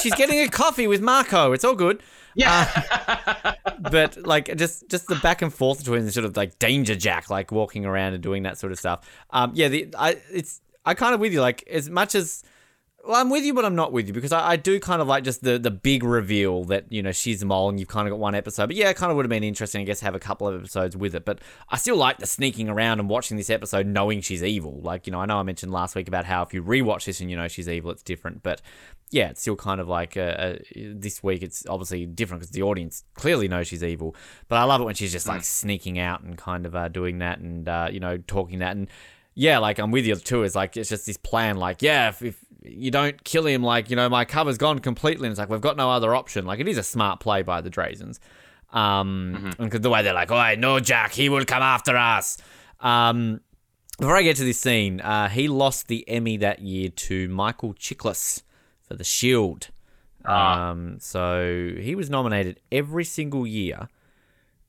she's getting a coffee with Marco. It's all good. Yeah. Uh, but like just just the back and forth between the sort of like danger Jack, like walking around and doing that sort of stuff. Um, yeah, the I it's I kind of with you. Like as much as well, I'm with you, but I'm not with you because I, I, do kind of like just the the big reveal that you know she's a mole and you've kind of got one episode. But yeah, it kind of would have been interesting, I guess, have a couple of episodes with it. But I still like the sneaking around and watching this episode knowing she's evil. Like you know, I know I mentioned last week about how if you rewatch this and you know she's evil, it's different. But yeah, it's still kind of like uh, uh, this week. It's obviously different because the audience clearly knows she's evil. But I love it when she's just like mm. sneaking out and kind of uh, doing that and uh, you know talking that and yeah, like I'm with you too. It's like it's just this plan. Like yeah, if, if you don't kill him like you know my cover's gone completely and it's like we've got no other option. Like it is a smart play by the Drazens. Um mm-hmm. and the way they're like oh no Jack he will come after us. Um before I get to this scene uh, he lost the Emmy that year to Michael Chiklis for The Shield. Ah. um so he was nominated every single year.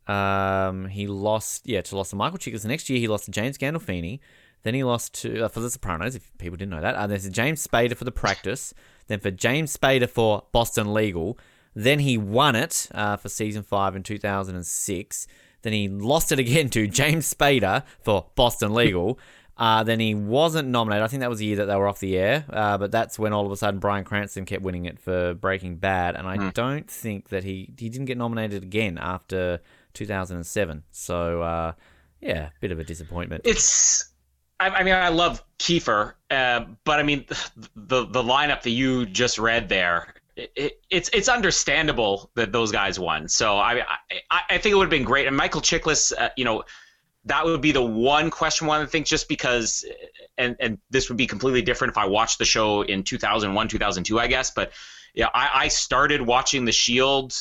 Um he lost yeah to lost to Michael Chiklis. The next year he lost to James Gandolfini then he lost to uh, for The Sopranos, if people didn't know that. Uh, there's James Spader for The Practice. Then for James Spader for Boston Legal. Then he won it uh, for season five in 2006. Then he lost it again to James Spader for Boston Legal. Uh, then he wasn't nominated. I think that was the year that they were off the air. Uh, but that's when all of a sudden Bryan Cranston kept winning it for Breaking Bad, and I mm. don't think that he he didn't get nominated again after 2007. So uh, yeah, bit of a disappointment. It's I, I mean, I love Kiefer, uh, but I mean, the the lineup that you just read there, it, it, it's it's understandable that those guys won. So I I, I think it would have been great. And Michael Chiklis, uh, you know, that would be the one question one I think just because, and and this would be completely different if I watched the show in 2001, 2002, I guess. But yeah, I, I started watching The Shield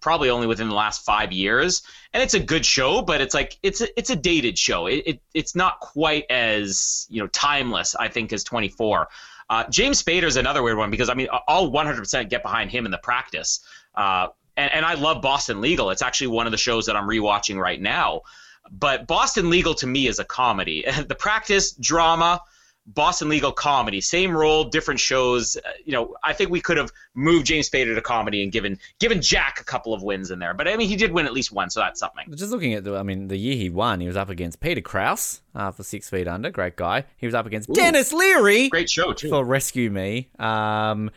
probably only within the last five years, and it's a good show, but it's like it's a, it's a dated show. It, it it's not quite as you know timeless, I think, as 24. Uh, James Spader is another weird one because I mean I'll 100% get behind him in the practice. Uh, and, and I love Boston Legal. It's actually one of the shows that I'm rewatching right now. But Boston Legal to me is a comedy. the practice drama, Boston legal comedy, same role, different shows. Uh, you know, I think we could have moved James Spader to comedy and given given Jack a couple of wins in there. But I mean, he did win at least one, so that's something. Just looking at the, I mean, the year he won, he was up against Peter Krause uh, for Six Feet Under, great guy. He was up against Ooh, Denis Leary, great show too, for Rescue Me. Um,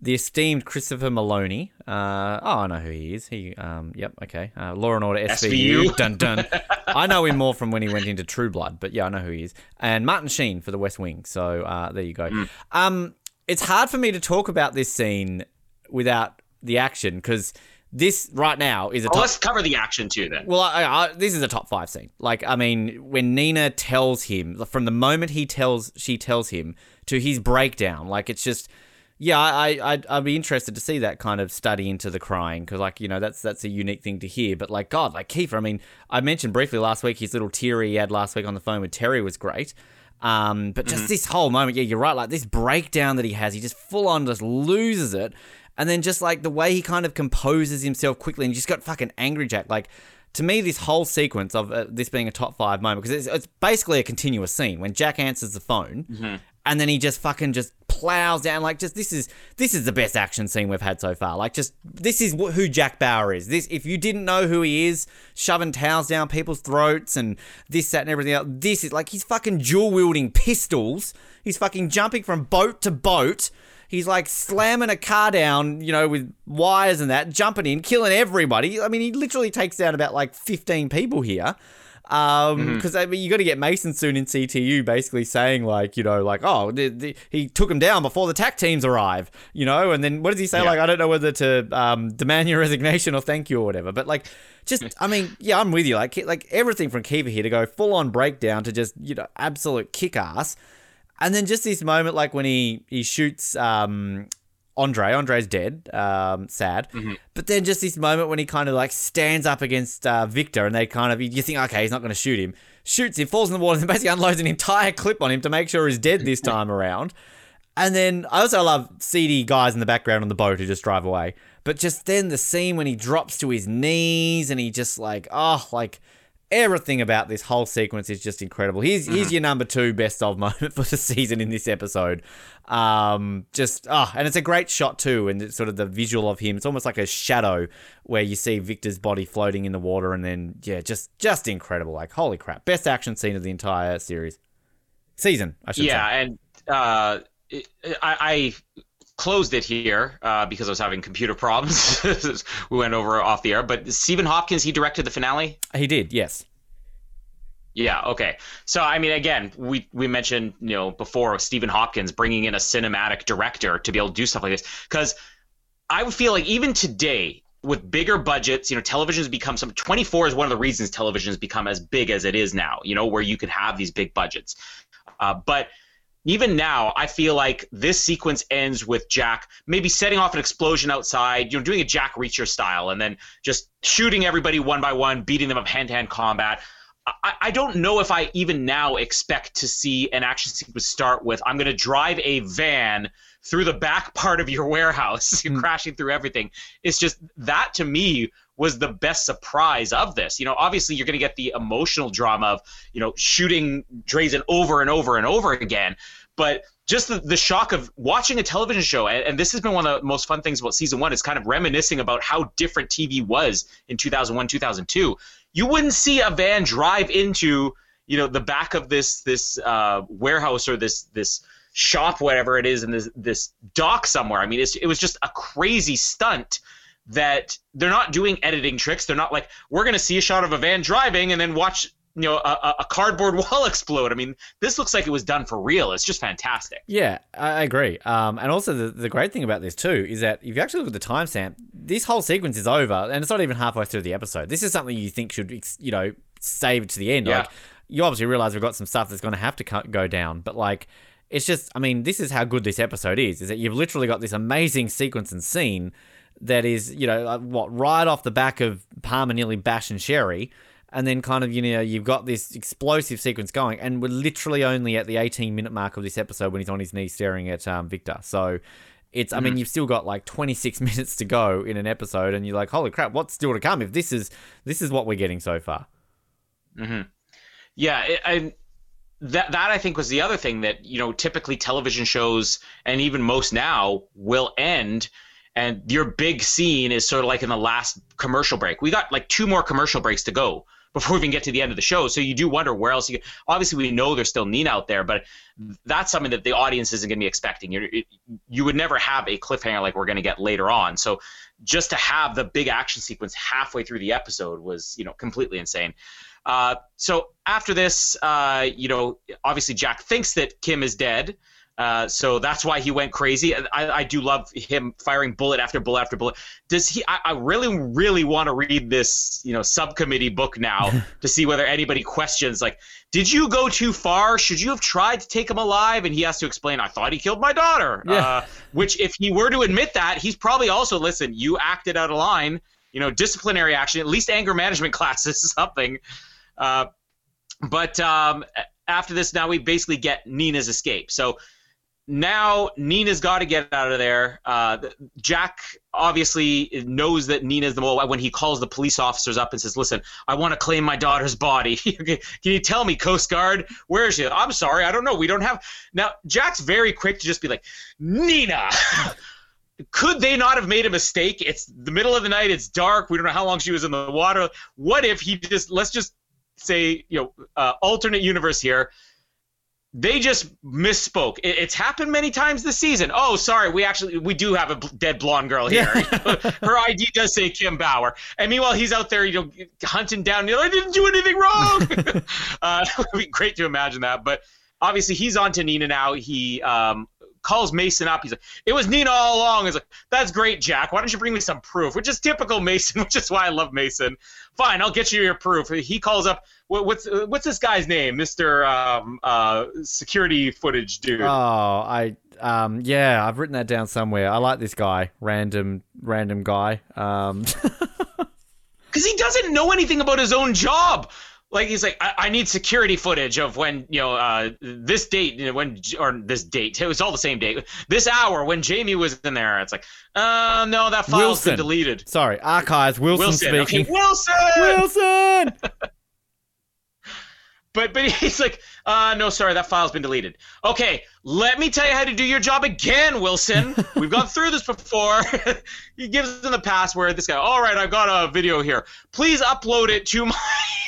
the esteemed Christopher Meloni. Uh, oh, I know who he is. He, um, yep, okay. Uh, Law and Order SVU. SVU. dun dun. I know him more from when he went into True Blood, but yeah, I know who he is. And Martin Sheen for The West Wing. So uh, there you go. Mm. Um, it's hard for me to talk about this scene without the action because this right now is a. Top- let's cover the action too. Then. Well, I, I, this is a top five scene. Like, I mean, when Nina tells him, from the moment he tells, she tells him to his breakdown, like it's just yeah, I, I'd, I'd be interested to see that kind of study into the crying because, like, you know, that's that's a unique thing to hear. But like, God, like Kiefer, I mean, I mentioned briefly last week his little teary he had last week on the phone with Terry was great. Um, but just mm-hmm. this whole moment, yeah, you're right. Like this breakdown that he has, he just full on just loses it, and then just like the way he kind of composes himself quickly, and just got fucking angry Jack. Like to me, this whole sequence of uh, this being a top five moment because it's, it's, basically a continuous scene when Jack answers the phone, mm-hmm and then he just fucking just plows down like just this is this is the best action scene we've had so far. Like just this is who jack bauer is. This if you didn't know who he is shoving towels down people's throats and this that and everything else this is like he's fucking dual wielding pistols. He's fucking jumping from boat to boat. He's like slamming a car down you know with wires and that jumping in killing everybody. I mean he literally takes down about like 15 people here because um, mm-hmm. I mean, you got to get Mason soon in CTU, basically saying like, you know, like, oh, the, the, he took him down before the TAC teams arrive, you know, and then what does he say? Yeah. Like, I don't know whether to um, demand your resignation or thank you or whatever. But like, just, I mean, yeah, I'm with you. Like, like everything from Kiefer here to go full on breakdown to just, you know, absolute kick ass. And then just this moment, like when he he shoots um, Andre. Andre's dead. Um, sad. Mm-hmm. But then just this moment when he kind of like stands up against uh, Victor, and they kind of you think, okay, he's not going to shoot him. Shoots him, falls in the water, and basically unloads an entire clip on him to make sure he's dead this time around. And then I also love seedy guys in the background on the boat who just drive away. But just then the scene when he drops to his knees and he just like, oh, like everything about this whole sequence is just incredible. Here's mm-hmm. here's your number two best of moment for the season in this episode. Um, just ah, oh, and it's a great shot too, and it's sort of the visual of him. It's almost like a shadow where you see Victor's body floating in the water, and then yeah, just just incredible. Like holy crap, best action scene of the entire series season. I should say. yeah, say. and uh, I, I closed it here uh, because I was having computer problems. we went over off the air, but Stephen Hopkins he directed the finale. He did, yes. Yeah. Okay. So I mean, again, we we mentioned you know before Stephen Hopkins bringing in a cinematic director to be able to do stuff like this because I would feel like even today with bigger budgets, you know, television has become some 24 is one of the reasons television has become as big as it is now, you know, where you could have these big budgets. Uh, but even now, I feel like this sequence ends with Jack maybe setting off an explosion outside, you know, doing a Jack Reacher style, and then just shooting everybody one by one, beating them up hand to hand combat. I, I don't know if I even now expect to see an action sequence start with I'm going to drive a van through the back part of your warehouse, mm. crashing through everything. It's just that to me was the best surprise of this. You know, obviously you're going to get the emotional drama of, you know, shooting Drazen over and over and over again, but just the, the shock of watching a television show, and, and, this has been one of the most fun things about season one, is kind of reminiscing about how different TV was in 2001, 2002. You wouldn't see a van drive into, you know, the back of this this uh, warehouse or this this shop, whatever it is, in this this dock somewhere. I mean, it was just a crazy stunt that they're not doing editing tricks. They're not like we're going to see a shot of a van driving and then watch you know a, a, cardboard wall explode. I mean, this looks like it was done for real. It's just fantastic. Yeah, I agree. Um, and also the, the great thing about this too is that if you actually look at the timestamp, this whole sequence is over, and it's not even halfway through the episode. This is something you think should you know save to the end. Yeah. Like you obviously realize we've got some stuff that's going to have to go down, but like. It's just, I mean, this is how good this episode is. Is that you've literally got this amazing sequence and scene that is, you know, what right off the back of Palmer nearly bashing Sherry, and then kind of you know you've got this explosive sequence going, and we're literally only at the 18 minute mark of this episode when he's on his knees staring at um, Victor. So it's I mean mm-hmm. you've still got like 26 minutes to go in an episode, and you're like, holy crap, what's still to come? If this is this is what we're getting so far. Mm-hmm. Yeah, it, I that that I think was the other thing that you know typically television shows and even most now will end and your big scene is sort of like in the last commercial break. We got like two more commercial breaks to go before we even get to the end of the show. So you do wonder where else you. Obviously, we know there's still Nina out there, but that's something that the audience isn't going to be expecting. You're, you would never have a cliffhanger like we're going to get later on. So just to have the big action sequence halfway through the episode was, you know, completely insane. Uh, so after this, uh, you know, obviously Jack thinks that Kim is dead. Uh, so that's why he went crazy. I, I do love him firing bullet after bullet after bullet. Does he? I, I really, really want to read this, you know, subcommittee book now to see whether anybody questions like, did you go too far? Should you have tried to take him alive? And he has to explain, I thought he killed my daughter. Yeah. Uh, which, if he were to admit that, he's probably also listen. You acted out of line. You know, disciplinary action, at least anger management classes, something. Uh, but um, after this, now we basically get Nina's escape. So now Nina's got to get out of there. Uh, Jack obviously knows that Nina's the mole when he calls the police officers up and says, "Listen, I want to claim my daughter's body. Can you tell me, Coast Guard, where is she? I'm sorry, I don't know. We don't have." Now Jack's very quick to just be like, "Nina." Could they not have made a mistake? It's the middle of the night. It's dark. We don't know how long she was in the water. What if he just let's just say you know uh, alternate universe here they just misspoke. It, it's happened many times this season. Oh, sorry, we actually we do have a dead blonde girl here. Yeah. Her ID does say Kim Bauer, and meanwhile he's out there, you know, hunting down. You know, I didn't do anything wrong. uh, it would be great to imagine that, but obviously he's on to Nina now. He um, calls Mason up. He's like, "It was Nina all along." He's like, "That's great, Jack. Why don't you bring me some proof?" Which is typical Mason, which is why I love Mason. Fine, I'll get you your proof. He calls up. What's what's this guy's name, Mister um, uh, Security Footage Dude? Oh, I um, yeah, I've written that down somewhere. I like this guy, random random guy. Um, because he doesn't know anything about his own job like he's like, I, I, need security footage of when you know uh, this date, you know, when or this date. It was all the same date. This hour when Jamie was in there. It's like, uh, no, that file's Wilson. been deleted. Sorry, archives. Wilson, Wilson. speaking. Okay, Wilson. Wilson. but but he's like, uh, no, sorry, that file's been deleted. Okay, let me tell you how to do your job again, Wilson. We've gone through this before. he gives them the password. This guy, all right, I've got a video here. Please upload it to my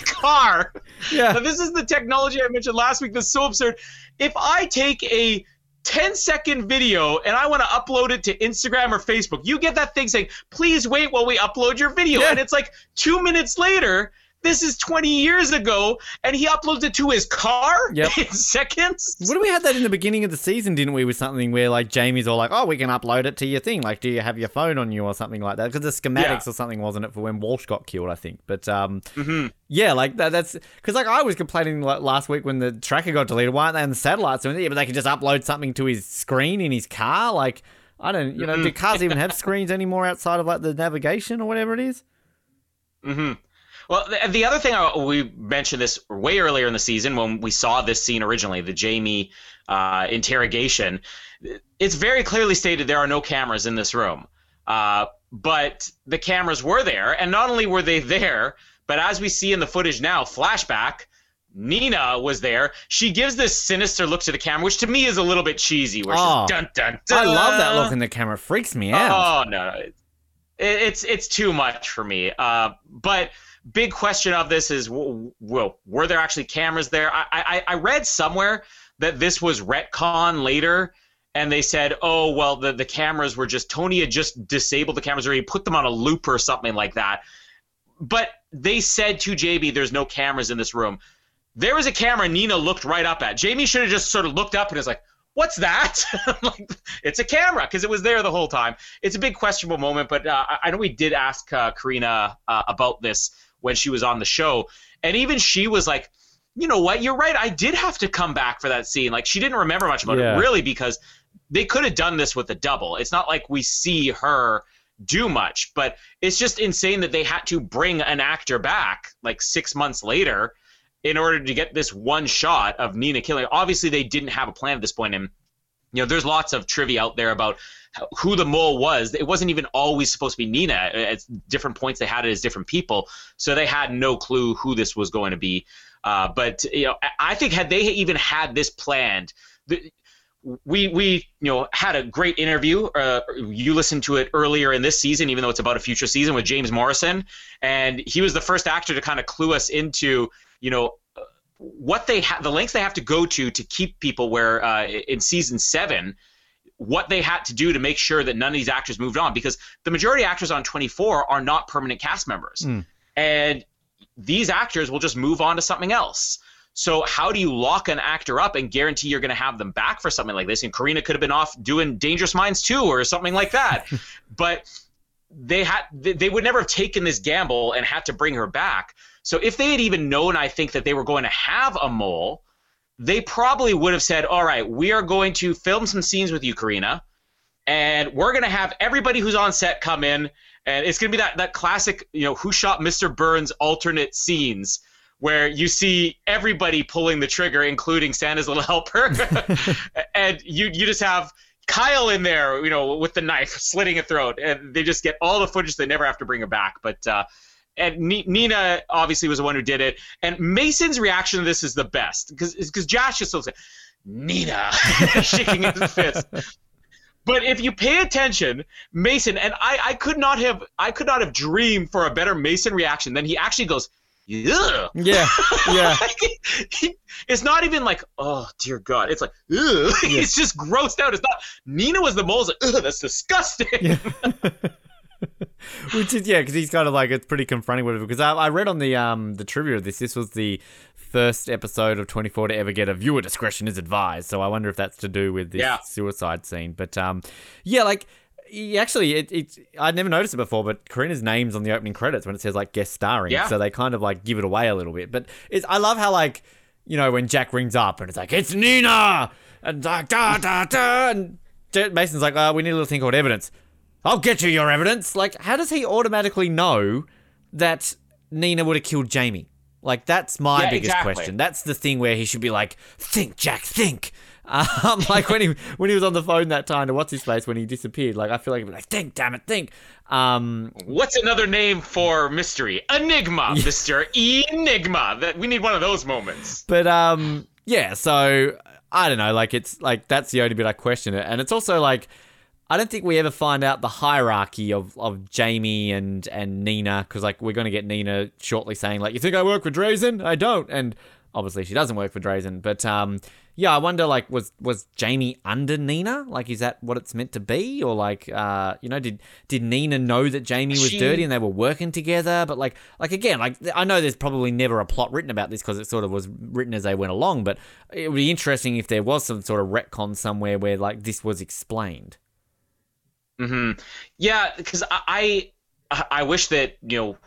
car. Yeah. Now, this is the technology I mentioned last week that's so absurd. If I take a 10 second video and I want to upload it to Instagram or Facebook, you get that thing saying, please wait while we upload your video. Yeah. And it's like two minutes later, this is 20 years ago, and he uploads it to his car yep. in seconds. What do we had that in the beginning of the season, didn't we? With something where like Jamie's all like, "Oh, we can upload it to your thing. Like, do you have your phone on you or something like that?" Because the schematics yeah. or something wasn't it for when Walsh got killed, I think. But um, mm-hmm. yeah, like that, that's because like I was complaining like, last week when the tracker got deleted. Why aren't they on the satellites doing it? But they can just upload something to his screen in his car. Like, I don't, you know, mm-hmm. do cars even have screens anymore outside of like the navigation or whatever it is? Mm-hmm. Well, the, the other thing I, we mentioned this way earlier in the season when we saw this scene originally, the Jamie uh, interrogation. It's very clearly stated there are no cameras in this room, uh, but the cameras were there, and not only were they there, but as we see in the footage now, flashback. Nina was there. She gives this sinister look to the camera, which to me is a little bit cheesy. Where oh, she's dun dun dun. I love that look in the camera. It freaks me out. Oh no, it, it's it's too much for me. Uh, but big question of this is well, were there actually cameras there? I, I, I read somewhere that this was retcon later and they said, oh, well, the, the cameras were just, Tony had just disabled the cameras or he put them on a loop or something like that. But they said to JB, there's no cameras in this room. There was a camera Nina looked right up at. Jamie should have just sort of looked up and was like, what's that? like, it's a camera because it was there the whole time. It's a big questionable moment, but uh, I know we did ask uh, Karina uh, about this when she was on the show. And even she was like, you know what, you're right. I did have to come back for that scene. Like she didn't remember much about yeah. it really because they could have done this with a double. It's not like we see her do much, but it's just insane that they had to bring an actor back like six months later in order to get this one shot of Nina killing. Obviously, they didn't have a plan at this point, and you know, there's lots of trivia out there about who the mole was. It wasn't even always supposed to be Nina. At different points, they had it as different people, so they had no clue who this was going to be. Uh, but you know, I think had they even had this planned, the, we we you know had a great interview. Uh, you listened to it earlier in this season, even though it's about a future season with James Morrison, and he was the first actor to kind of clue us into you know what they have, the lengths they have to go to to keep people where uh, in season seven what they had to do to make sure that none of these actors moved on because the majority of actors on 24 are not permanent cast members. Mm. and these actors will just move on to something else. So how do you lock an actor up and guarantee you're going to have them back for something like this? And karina could have been off doing dangerous minds 2 or something like that. But they had they would never have taken this gamble and had to bring her back so if they had even known, I think that they were going to have a mole, they probably would have said, "All right, we are going to film some scenes with you, Karina, and we're going to have everybody who's on set come in, and it's going to be that that classic, you know, who shot Mr. Burns alternate scenes." Where you see everybody pulling the trigger, including Santa's little helper, and you you just have Kyle in there, you know, with the knife slitting a throat, and they just get all the footage. They never have to bring her back. But uh, and Nina obviously was the one who did it. And Mason's reaction to this is the best because because Josh just still Nina shaking his fist. But if you pay attention, Mason and I, I could not have I could not have dreamed for a better Mason reaction than he actually goes. Yeah. Yeah. Yeah. it's not even like, oh dear God. It's like, ugh. Yeah. it's just grossed out. It's not. Nina was the mole. Like, ugh, that's disgusting. Yeah. Which is yeah, because he's kind of like it's pretty confronting whatever. Because I, I read on the um the trivia of this, this was the first episode of 24 to ever get a viewer discretion is advised. So I wonder if that's to do with this yeah. suicide scene. But um yeah, like actually it, it I'd never noticed it before, but Karina's name's on the opening credits when it says like guest starring. Yeah. So they kind of like give it away a little bit. But it's I love how like you know when Jack rings up and it's like it's Nina and like da da da and Mason's like, oh, we need a little thing called evidence. I'll get you your evidence. Like, how does he automatically know that Nina would have killed Jamie? Like, that's my yeah, biggest exactly. question. That's the thing where he should be like, think, Jack, think. Um, like when he when he was on the phone that time to what's his face when he disappeared. Like I feel like he'd be like, think, damn it, think. Um, what's another name for mystery? Enigma, yeah. Mister Enigma. That we need one of those moments. But um, yeah. So I don't know. Like it's like that's the only bit I question it, and it's also like I don't think we ever find out the hierarchy of, of Jamie and, and Nina because like we're going to get Nina shortly saying like you think I work for Drazen? I don't, and obviously she doesn't work for Drazen. But um, yeah, I wonder like was was Jamie under Nina? Like is that what it's meant to be, or like uh, you know did did Nina know that Jamie was she... dirty and they were working together? But like like again like I know there's probably never a plot written about this because it sort of was written as they went along. But it would be interesting if there was some sort of retcon somewhere where like this was explained. Hmm. Yeah, because I, I I wish that you know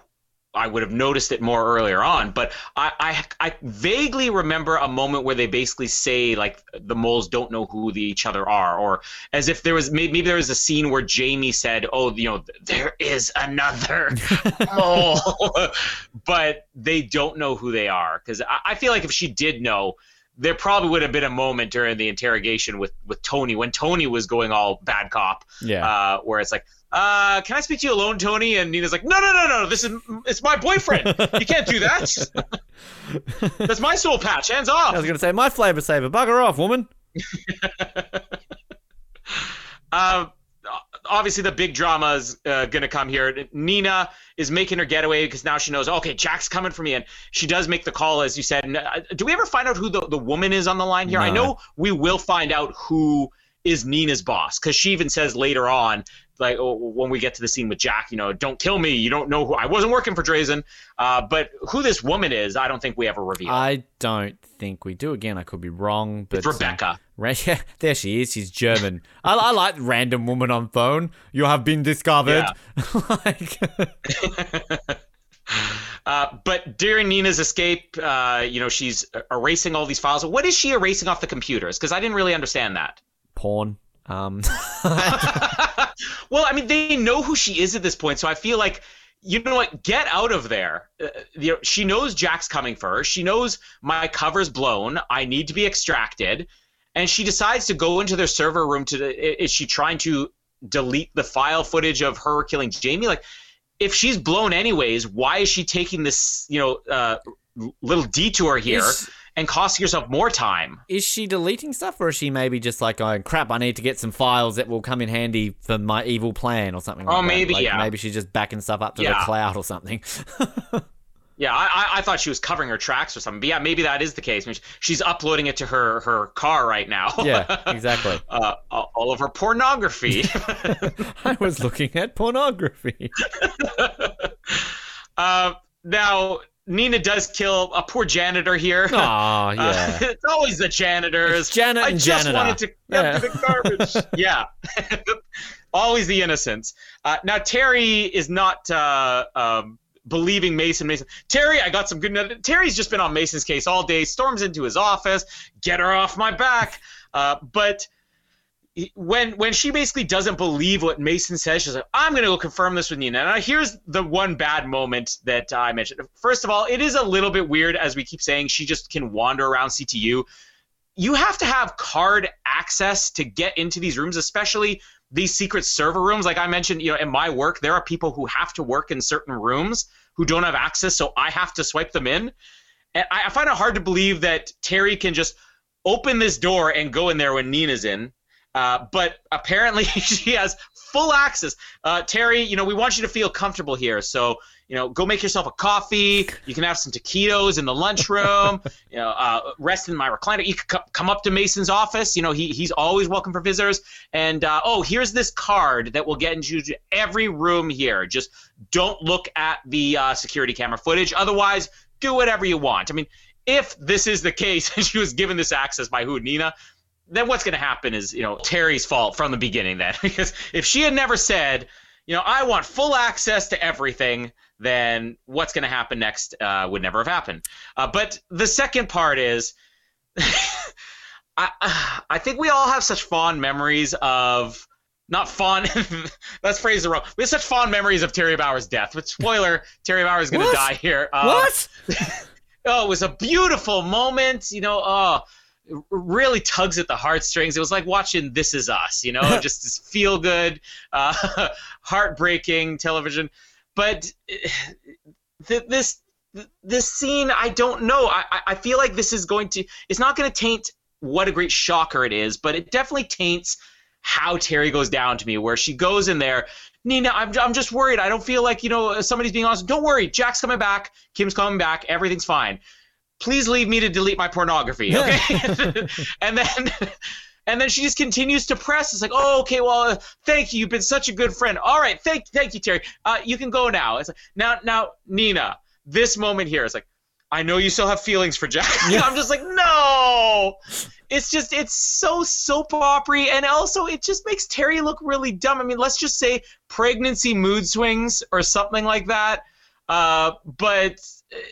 I would have noticed it more earlier on, but I, I, I vaguely remember a moment where they basically say like the moles don't know who the, each other are, or as if there was maybe, maybe there was a scene where Jamie said, "Oh, you know, there is another mole," but they don't know who they are because I, I feel like if she did know, there probably would have been a moment during the interrogation with with Tony when Tony was going all bad cop. Yeah. Uh, where it's like, uh, can I speak to you alone, Tony? And Nina's like, no, no, no, no. This is it's my boyfriend. You can't do that. That's my soul patch. Hands off. I was gonna say my flavor saver. Bugger off, woman. um obviously the big drama is uh, going to come here. Nina is making her getaway because now she knows, okay, Jack's coming for me. And she does make the call, as you said. And, uh, do we ever find out who the, the woman is on the line here? No. I know we will find out who is Nina's boss because she even says later on like oh, when we get to the scene with Jack, you know, don't kill me. You don't know who I wasn't working for Drazen, uh, but who this woman is, I don't think we ever reveal. I don't think we do. Again, I could be wrong, but it's Rebecca. Yeah, there she is. She's German. I, I, like random woman on phone. You have been discovered. Yeah. like. Uh, but during Nina's escape, uh, you know, she's erasing all these files. What is she erasing off the computers? Because I didn't really understand that. Porn. Um. well, I mean, they know who she is at this point, so I feel like you know what? Get out of there. Uh, you know, she knows Jack's coming for her. She knows my cover's blown. I need to be extracted. And she decides to go into their server room to is she trying to delete the file footage of her killing Jamie? Like if she's blown anyways why is she taking this you know uh, little detour here is, and costing herself more time? Is she deleting stuff or is she maybe just like going crap I need to get some files that will come in handy for my evil plan or something oh like maybe like yeah. maybe she's just backing stuff up to yeah. the cloud or something Yeah, I, I thought she was covering her tracks or something. But yeah, maybe that is the case. I mean, she's uploading it to her her car right now. Yeah, exactly. uh, all of her pornography. I was looking at pornography. uh, now, Nina does kill a poor janitor here. Oh, yeah. Uh, it's always the janitors. It's Janet I and just janitor. wanted to yeah. the garbage. yeah. always the innocents. Uh, now, Terry is not. Uh, um, believing Mason. Mason, Terry, I got some good. Terry's just been on Mason's case all day. Storms into his office, get her off my back. Uh, but when when she basically doesn't believe what Mason says, she's like, "I'm going to go confirm this with Nina." Now, here's the one bad moment that I mentioned. First of all, it is a little bit weird, as we keep saying, she just can wander around CTU. You have to have card access to get into these rooms, especially these secret server rooms. Like I mentioned, you know, in my work, there are people who have to work in certain rooms who don't have access, so I have to swipe them in. And I, I find it hard to believe that Terry can just open this door and go in there when Nina's in. Uh, but apparently she has full access. Uh, Terry, you know, we want you to feel comfortable here. So, you know, go make yourself a coffee. You can have some taquitos in the lunchroom. you know, uh, rest in my recliner. You can come up to Mason's office. You know, he, he's always welcome for visitors. And uh, oh, here's this card that will get into every room here. Just don't look at the uh, security camera footage. Otherwise, do whatever you want. I mean, if this is the case and she was given this access by who, Nina, then what's going to happen is, you know, Terry's fault from the beginning then. because if she had never said, you know, I want full access to everything, then what's going to happen next uh, would never have happened. Uh, but the second part is, I, I think we all have such fond memories of not fond. let's phrase it wrong. We have such fond memories of Terry Bauer's death. But spoiler: Terry Bauer is going to die here. Um, what? oh, it was a beautiful moment. You know, oh, really tugs at the heartstrings. It was like watching This Is Us. You know, just feel good, uh, heartbreaking television. But th- this this scene, I don't know. I I feel like this is going to. It's not going to taint what a great shocker it is, but it definitely taints how Terry goes down to me, where she goes in there. Nina, I'm, I'm just worried. I don't feel like, you know, somebody's being honest. Don't worry. Jack's coming back. Kim's coming back. Everything's fine. Please leave me to delete my pornography. Okay. and then. And then she just continues to press. It's like, oh, okay, well, uh, thank you. You've been such a good friend. All right, thank, thank you, Terry. Uh, you can go now. It's like, now, now, Nina. This moment here is like, I know you still have feelings for Jack. Yeah. I'm just like, no. It's just it's so soap opera and also it just makes Terry look really dumb. I mean, let's just say pregnancy mood swings or something like that. Uh, but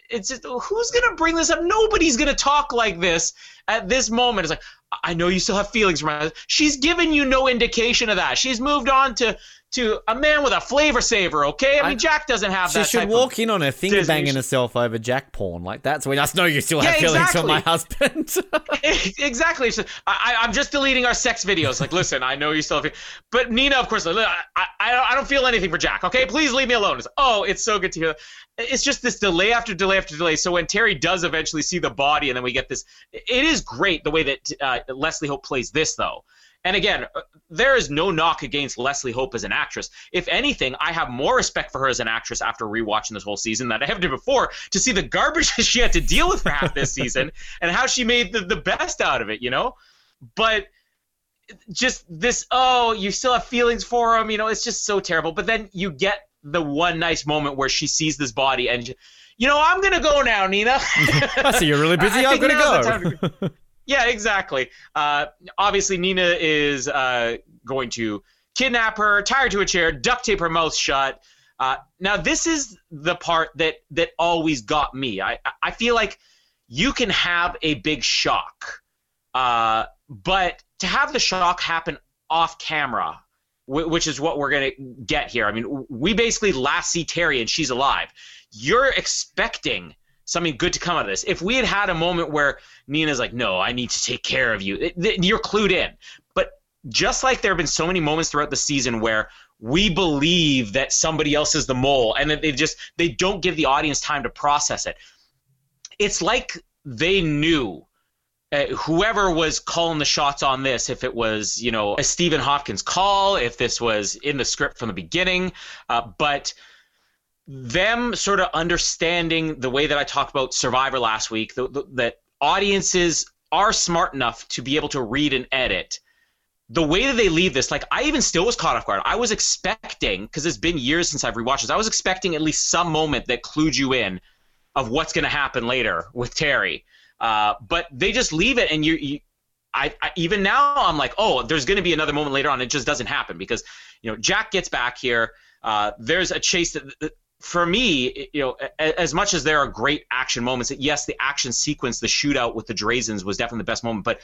it's just who's gonna bring this up? Nobody's gonna talk like this at this moment. It's like I know you still have feelings for my. She's given you no indication of that. She's moved on to to a man with a flavor saver. Okay, I mean I, Jack doesn't have she that. She should walk in on her finger Disney. banging herself over Jack porn. Like that's when I know you still have yeah, feelings exactly. for my husband. exactly. So I, am just deleting our sex videos. Like, listen, I know you still have, but Nina, of course, I, I, I don't feel anything for Jack. Okay, please leave me alone. It's, oh, it's so good to hear. It's just this delay after delay after delay. So when Terry does eventually see the body, and then we get this, it is great the way that uh, Leslie Hope plays this, though. And again, uh, there is no knock against Leslie Hope as an actress. If anything, I have more respect for her as an actress after rewatching this whole season than I have did before to see the garbage that she had to deal with for half this season and how she made the, the best out of it, you know? But just this, oh, you still have feelings for him, you know, it's just so terrible. But then you get the one nice moment where she sees this body and, you know, I'm going to go now, Nina. I see you're really busy. I, am going to go. Yeah, exactly. Uh, obviously, Nina is uh, going to kidnap her, tie her to a chair, duct tape her mouth shut. Uh, now, this is the part that that always got me. I I feel like you can have a big shock, uh, but to have the shock happen off camera, which is what we're gonna get here. I mean, we basically last see Terry and she's alive. You're expecting something good to come out of this. If we had had a moment where Nina's like, "No, I need to take care of you," it, you're clued in. But just like there have been so many moments throughout the season where we believe that somebody else is the mole, and that they just they don't give the audience time to process it. It's like they knew uh, whoever was calling the shots on this, if it was, you know, a Stephen Hopkins call, if this was in the script from the beginning, uh, but them sort of understanding the way that I talked about Survivor last week, the, the, that audiences are smart enough to be able to read and edit. The way that they leave this, like I even still was caught off guard. I was expecting, because it's been years since I've rewatched this, I was expecting at least some moment that clued you in of what's going to happen later with Terry. Uh, but they just leave it, and you, you I, I, even now I'm like, oh, there's going to be another moment later on. It just doesn't happen because you know Jack gets back here. Uh, there's a chase that, that, for me, you know, as much as there are great action moments, yes, the action sequence, the shootout with the Drazens was definitely the best moment, but.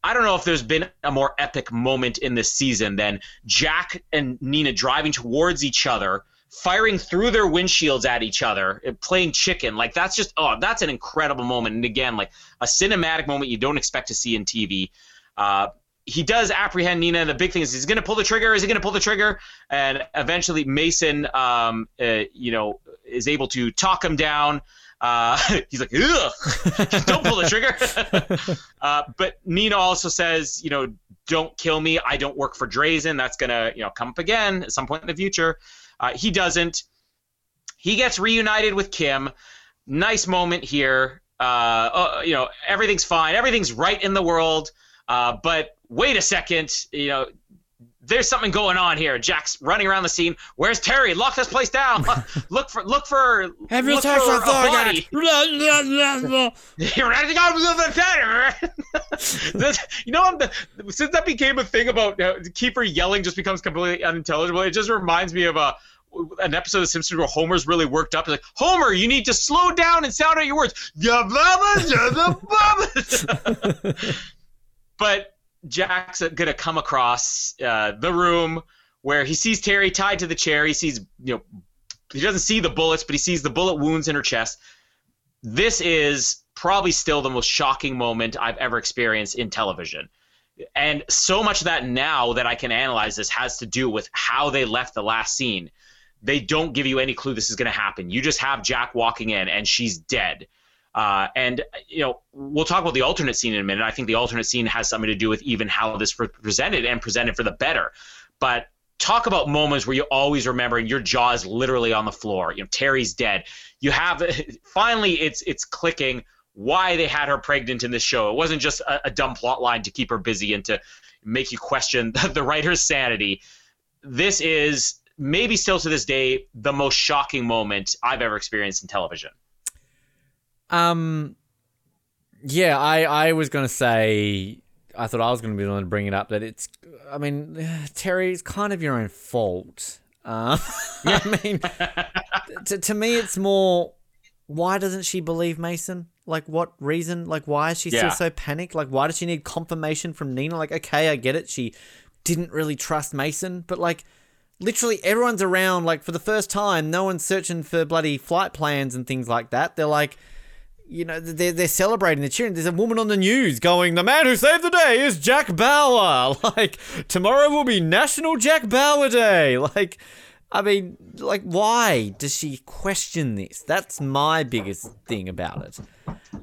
I don't know if there's been a more epic moment in this season than Jack and Nina driving towards each other, firing through their windshields at each other, playing chicken. Like that's just oh, that's an incredible moment. And again, like a cinematic moment you don't expect to see in TV. Uh, he does apprehend Nina. The big thing is, he's going to pull the trigger. Is he going to pull the trigger? And eventually, Mason, um, uh, you know, is able to talk him down. Uh, he's like, Ugh, don't pull the trigger. uh, but Nina also says, you know, don't kill me. I don't work for Drazen. That's gonna, you know, come up again at some point in the future. Uh, he doesn't. He gets reunited with Kim. Nice moment here. Uh, uh, you know, everything's fine. Everything's right in the world. Uh, but wait a second. You know, there's something going on here. Jack's running around the scene. Where's Terry? Lock this place down. look for look for Have you look touched for a body. thought? Everything on the you know, I'm the, since that became a thing about uh, Kiefer yelling just becomes completely unintelligible. It just reminds me of a. An episode of Simpsons where Homer's really worked up. He's like, Homer, you need to slow down and sound out your words. But Jack's gonna come across uh, the room where he sees Terry tied to the chair. He sees, you know, he doesn't see the bullets, but he sees the bullet wounds in her chest. This is probably still the most shocking moment I've ever experienced in television. And so much of that now that I can analyze this has to do with how they left the last scene. They don't give you any clue this is going to happen. You just have Jack walking in and she's dead. Uh, and you know, we'll talk about the alternate scene in a minute. I think the alternate scene has something to do with even how this was presented and presented for the better. But talk about moments where you always remember and your jaw is literally on the floor. You know, Terry's dead. You have finally it's it's clicking why they had her pregnant in this show. It wasn't just a, a dumb plot line to keep her busy and to make you question the writer's sanity. This is maybe still to this day the most shocking moment I've ever experienced in television. Um, yeah, I, I was gonna say, I thought I was gonna be the one to bring it up that it's, I mean, Terry, it's kind of your own fault. Uh, I mean, to, to me, it's more, why doesn't she believe Mason? Like, what reason? Like, why is she Yeah. still so panicked? Like, why does she need confirmation from Nina? Like, okay, I get it. She didn't really trust Mason, but like, literally everyone's around. Like, for the first time, no one's searching for bloody flight plans and things like that. They're like, you know, they're, they're celebrating, they're cheering. There's a woman on the news going, The man who saved the day is Jack Bauer. Like, tomorrow will be National Jack Bauer Day. Like, I mean, like, why does she question this? That's my biggest thing about it.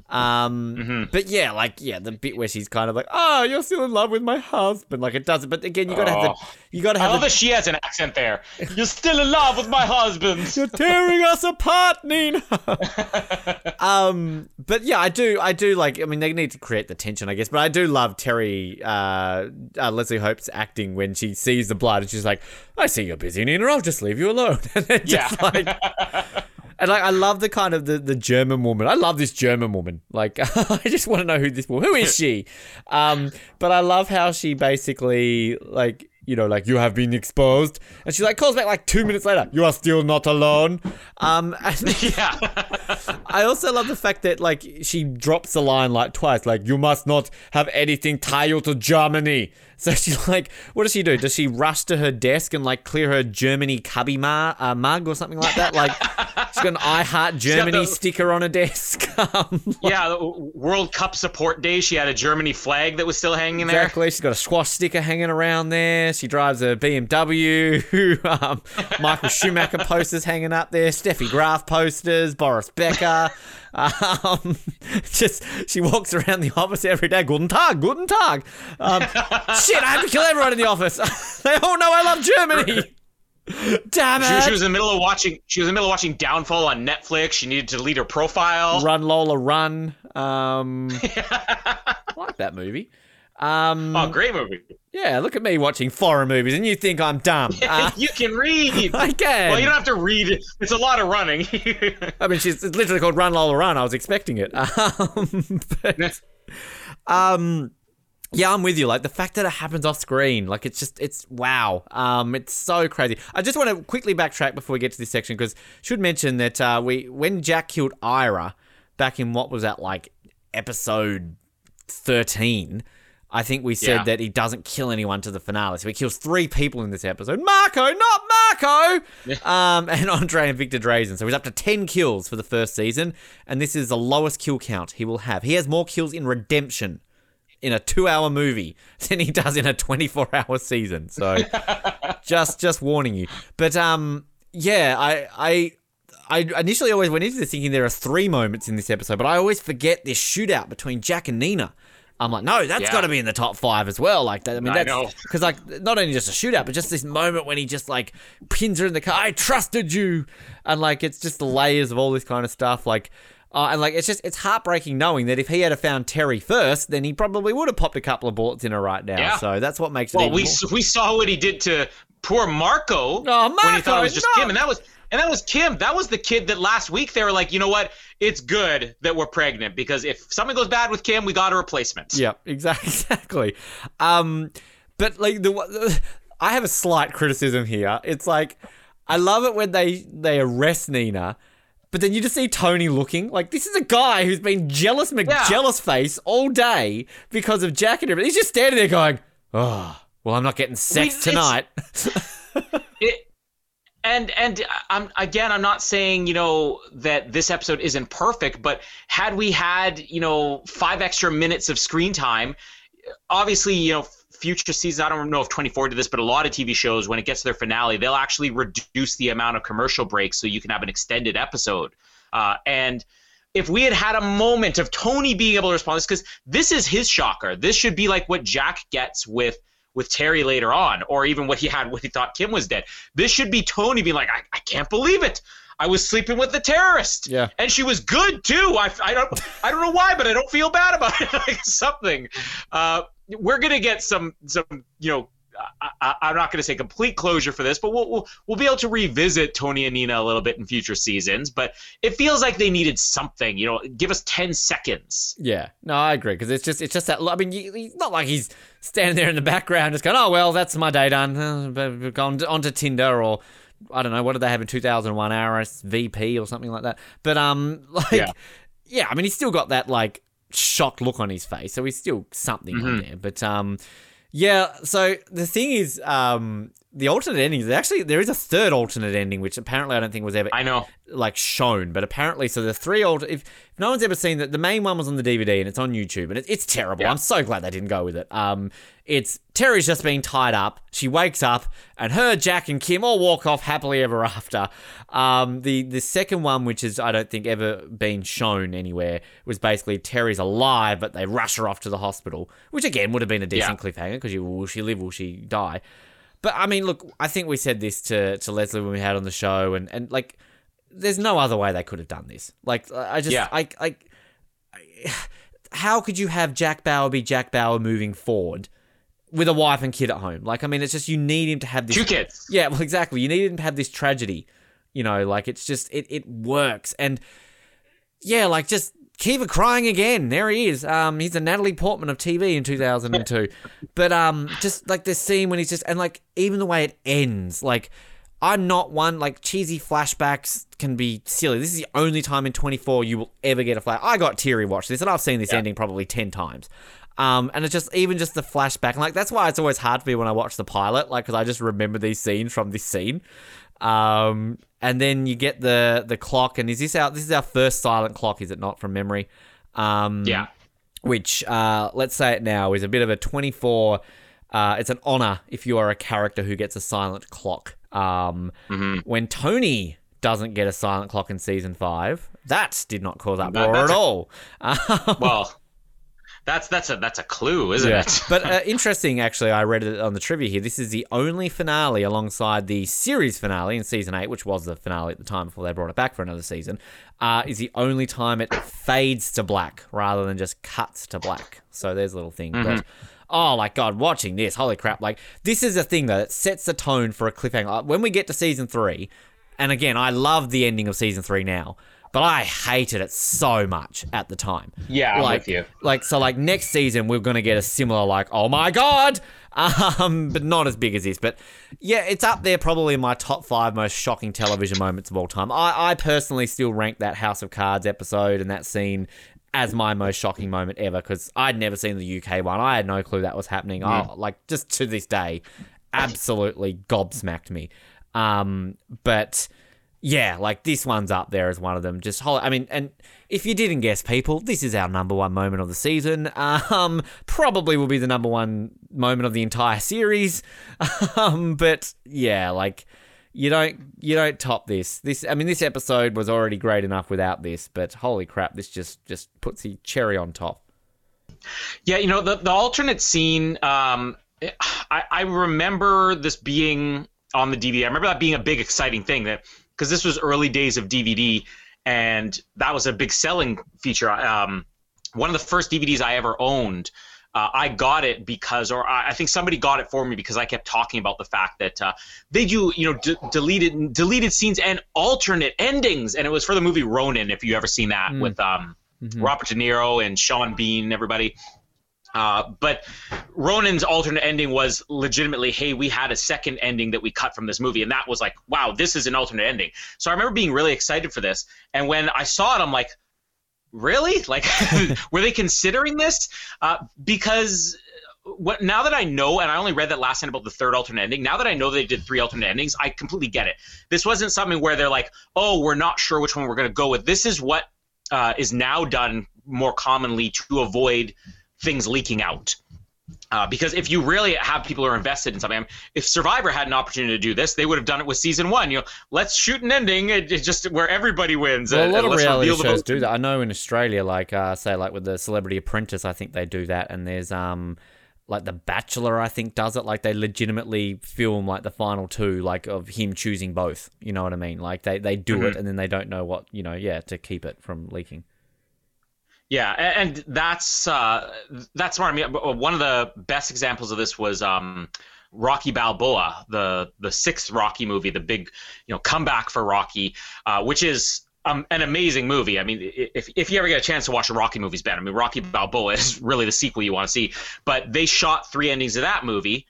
Um, but yeah, like, yeah, the bit where she's kind of like, "Oh, you're still in love with my husband," like it doesn't. But again, you gotta have the, you gotta I love the, that she has an accent there. You're still in love with my husband. You're tearing us apart, Nina. um, but yeah, I do, I do like. I mean, they need to create the tension, I guess. But I do love Terry, uh, uh, Leslie Hope's acting when she sees the blood and she's like, "I see you're busy, Nina. I'll just leave you alone." And then just Yeah. like, and like, I love the kind of the, the German woman. I love this German woman. Like, I just want to know who this woman. Who is she? Um, but I love how she basically like you know, like you have been exposed. And she like calls back like two minutes later, you are still not alone. Um, Yeah. I also love the fact that like she drops the line like twice, like you must not have anything tied to Germany. So she like, what does she do? Does she rush to her desk and like clear her Germany cubby ma- uh, mug or something like that? Like she's got an I Heart Germany the- sticker on her desk. Um, yeah, the World Cup support day, she had a Germany flag that was still hanging there. Exactly. She's got a squash sticker hanging around there. She drives a BMW. um, Michael Schumacher posters hanging up there. Steffi Graf posters. Boris Becker. Um, just she walks around the office every day. Guten Tag, Guten Tag. Um, shit, I have to kill everyone in the office. they all know I love Germany. Damn She, she was in the middle of watching. She was in the middle of watching Downfall on Netflix. She needed to delete her profile. Run Lola Run. Um, I like that movie. Um, Oh, great movie! yeah, look at me watching foreign movies, and you think I'm dumb. Uh, you can read. I can. Well, you don't have to read. it. It's a lot of running. I mean, she's it's literally called Run Lola Run. I was expecting it. Um, but, um, yeah, I'm with you. Like the fact that it happens off screen, like it's just it's wow. Um, it's so crazy. I just want to quickly backtrack before we get to this section because should mention that uh, we when Jack killed Ira back in what was that like episode thirteen. I think we said Yeah. that he doesn't kill anyone to the finale. So he kills three people in this episode. Marco, not Marco! Um, and Andre and Victor Drazen. So he's up to 10 kills for the first season. And this is the lowest kill count he will have. He has more kills in Redemption in a two hour movie than he does in a 24 hour season. So just just warning you. But um, yeah, I I I initially always went into this thinking there are three moments in this episode, but I always forget this shootout between Jack and Nina. I'm like, no, that's Yeah. got to be in the top five as well. Like, that, I mean, I that's because like not only just a shootout, but just this moment when he just like pins her in the car. I trusted you, and like it's just the layers of all this kind of stuff. Like, uh, and like it's just it's heartbreaking knowing that if he had have found Terry first, then he probably would have popped a couple of bullets in her right now. Yeah. So that's what makes it. well, we more- we saw what he did to poor Marco, Oh, when he thought it was just no. Kim, and that was and that was Kim. That was the kid that last week they were like, you know what? It's good that we're pregnant because if something goes bad with Kim, we got a replacement. Yeah, exactly. Exactly. Um, but like the, I have a slight criticism here. It's like I love it when they they arrest Nina, but then you just see Tony looking like this is a guy who's been jealous McJealous face all day because of Jack and everything. He's just standing there going, "Oh, well, I'm not getting sex it's- tonight." It, and and I'm again, I'm not saying you know that this episode isn't perfect, but had we had you know five extra minutes of screen time, obviously you know future seasons. I don't know if 24 did this, but a lot of TV shows when it gets to their finale, they'll actually reduce the amount of commercial breaks so you can have an extended episode. Uh, and if we had had a moment of Tony being able to respond, because this is his shocker. This should be like what Jack gets with with Terry later on, or even what he had when he thought Kim was dead. This should be Tony being like, I, I can't believe it. I was sleeping with the terrorist. Yeah. And she was good too. I, I don't I don't know why, but I don't feel bad about it. like something. Uh, we're gonna get some some you know. I, I'm not going to say complete closure for this, but we'll, we'll we'll be able to revisit Tony and Nina a little bit in future seasons. But it feels like they needed something. You know, give us ten seconds. Yeah, no, I agree because it's just it's just that. I mean, he's not like he's standing there in the background just going, "Oh well, that's my day done." Gone onto Tinder or I don't know what did they have in two thousand one RSVP or something like that. But um, like yeah. Yeah. I mean, he's still got that like shocked look on his face, so he's still something on Mhm. there. But um, yeah. So the thing is, um, the alternate endings. Actually, there is a third alternate ending, which apparently I don't think was ever I know. like shown, but apparently, so the three old. If, if no one's ever seen that, the main one was on the DVD and it's on YouTube, and it, it's terrible. Yeah. I'm so glad they didn't go with it. Um, it's Terry's just being tied up. She wakes up, and her, Jack, and Kim all walk off happily ever after. Um, the the second one, which is I don't think ever been shown anywhere, was basically Terry's alive, but they rush her off to the hospital, which again would have been a decent cliffhanger because you will she live, will she die? But I mean, look, I think we said this to, to Leslie when we had on the show, and, and like, there's no other way they could have done this. Like, I just, Yeah. I, I, I- how could you have Jack Bauer be Jack Bauer moving forward with a wife and kid at home? Like, I mean, it's just you need him to have this. Two kids. Yeah, well, exactly. You need him to have this tragedy. You know, like it's just it it works, and yeah, like just Kiefer crying again. There he is. Um, he's a Natalie Portman of TV in 2002. but um, just like this scene when he's just and like even the way it ends, like I'm not one like cheesy flashbacks can be silly. This is the only time in 24 you will ever get a flash. I got teary watch this, and I've seen this Yeah. ending probably 10 times. Um, and it's just even just the flashback, and like that's why it's always hard for me when I watch the pilot, like because I just remember these scenes from this scene. Um, and then you get the the clock, and is this our this is our first silent clock? Is it not from memory? Um, Yeah. which uh, let's say it now is a bit of a 24 uh, it's an honor if you are a character who gets a silent clock um, when tony doesn't get a silent clock in season five that did not cause uproar at that's a- all Well, that's that's a that's a clue, isn't Yeah. it? but uh, interesting, actually, I read it on the trivia here. This is the only finale alongside the series finale in season eight, which was the finale at the time before they brought it back for another season. Uh, is the only time it fades to black rather than just cuts to black. So there's a little thing. But oh my god, watching this, holy crap! Like this is a thing that sets the tone for a cliffhanger. Like, When we get to season three, and again, I love the ending of season three now. But I hated it so much at the time. Yeah, I'm like, with you. like so like next season we're gonna get a similar like oh my god! Um but not as big as this but yeah it's up there probably in my top five most shocking television moments of all time. I i personally still rank that house of cards episode and that scene as my most shocking moment ever because i'd never seen the uk one. I had no clue that was happening. I, like just to this day absolutely gobsmacked me. Um but yeah, like this one's up there as one of them. Just hol- I mean, and if you didn't guess, people, this is our number one moment of the season. Um, probably will be the number one moment of the entire series. Um, but yeah, like you don't you don't top this. This I mean, this episode was already great enough without this, but holy crap, this just just puts the cherry on top. Yeah, you know the the alternate scene. Um, I I remember this being on the DVD. I remember that being a big exciting thing that because this was early days of DVD, and that was a big selling feature. Um, one of the first DVDs I ever owned. Uh, I got it because, or I I think somebody got it for me because I kept talking about the fact that uh, they do, you know, d- deleted deleted scenes and alternate endings, and it was for the movie Ronin. If you ever seen that with um, Robert De Niro and Sean Bean and everybody. Uh, but Ronin's alternate ending was legitimately, hey, we had a second ending that we cut from this movie, and that was like, wow, this is an alternate ending. So I remember being really excited for this, and when I saw it, I'm like, really? Like, were they considering this? Uh, because what now that I know, and I only read that last night about the third alternate ending. Now that I know they did three alternate endings, I completely get it. This wasn't something where they're like, oh, we're not sure which one we're going to go with. This is what uh, is now done more commonly to avoid things leaking out. Uh, because if you really have people who are invested in something, I mean, if Survivor had an opportunity to do this, they would have done it with season one. You know, let's shoot an ending, it, it's just where everybody wins. Well, a lot of reality shows do that. I know in Australia, like uh, say, like with the Celebrity Apprentice, I think they do that, and there's um, like The Bachelor, I think does it. Like they legitimately film like the final two, like of him choosing both. You know what I mean? Like they they do Mm-hmm. it, and then they don't know what you know, yeah, to keep it from leaking. Yeah, and that's uh, that's smart. I mean, uh, one of the best examples of this was um, Rocky Balboa, the the sixth Rocky movie, the big you know comeback for Rocky, uh, which is um, an amazing movie. I mean, if if you ever get a chance to watch a Rocky movie's Ben, I mean, Rocky Balboa is really the sequel you want to see. But they shot three endings of that movie.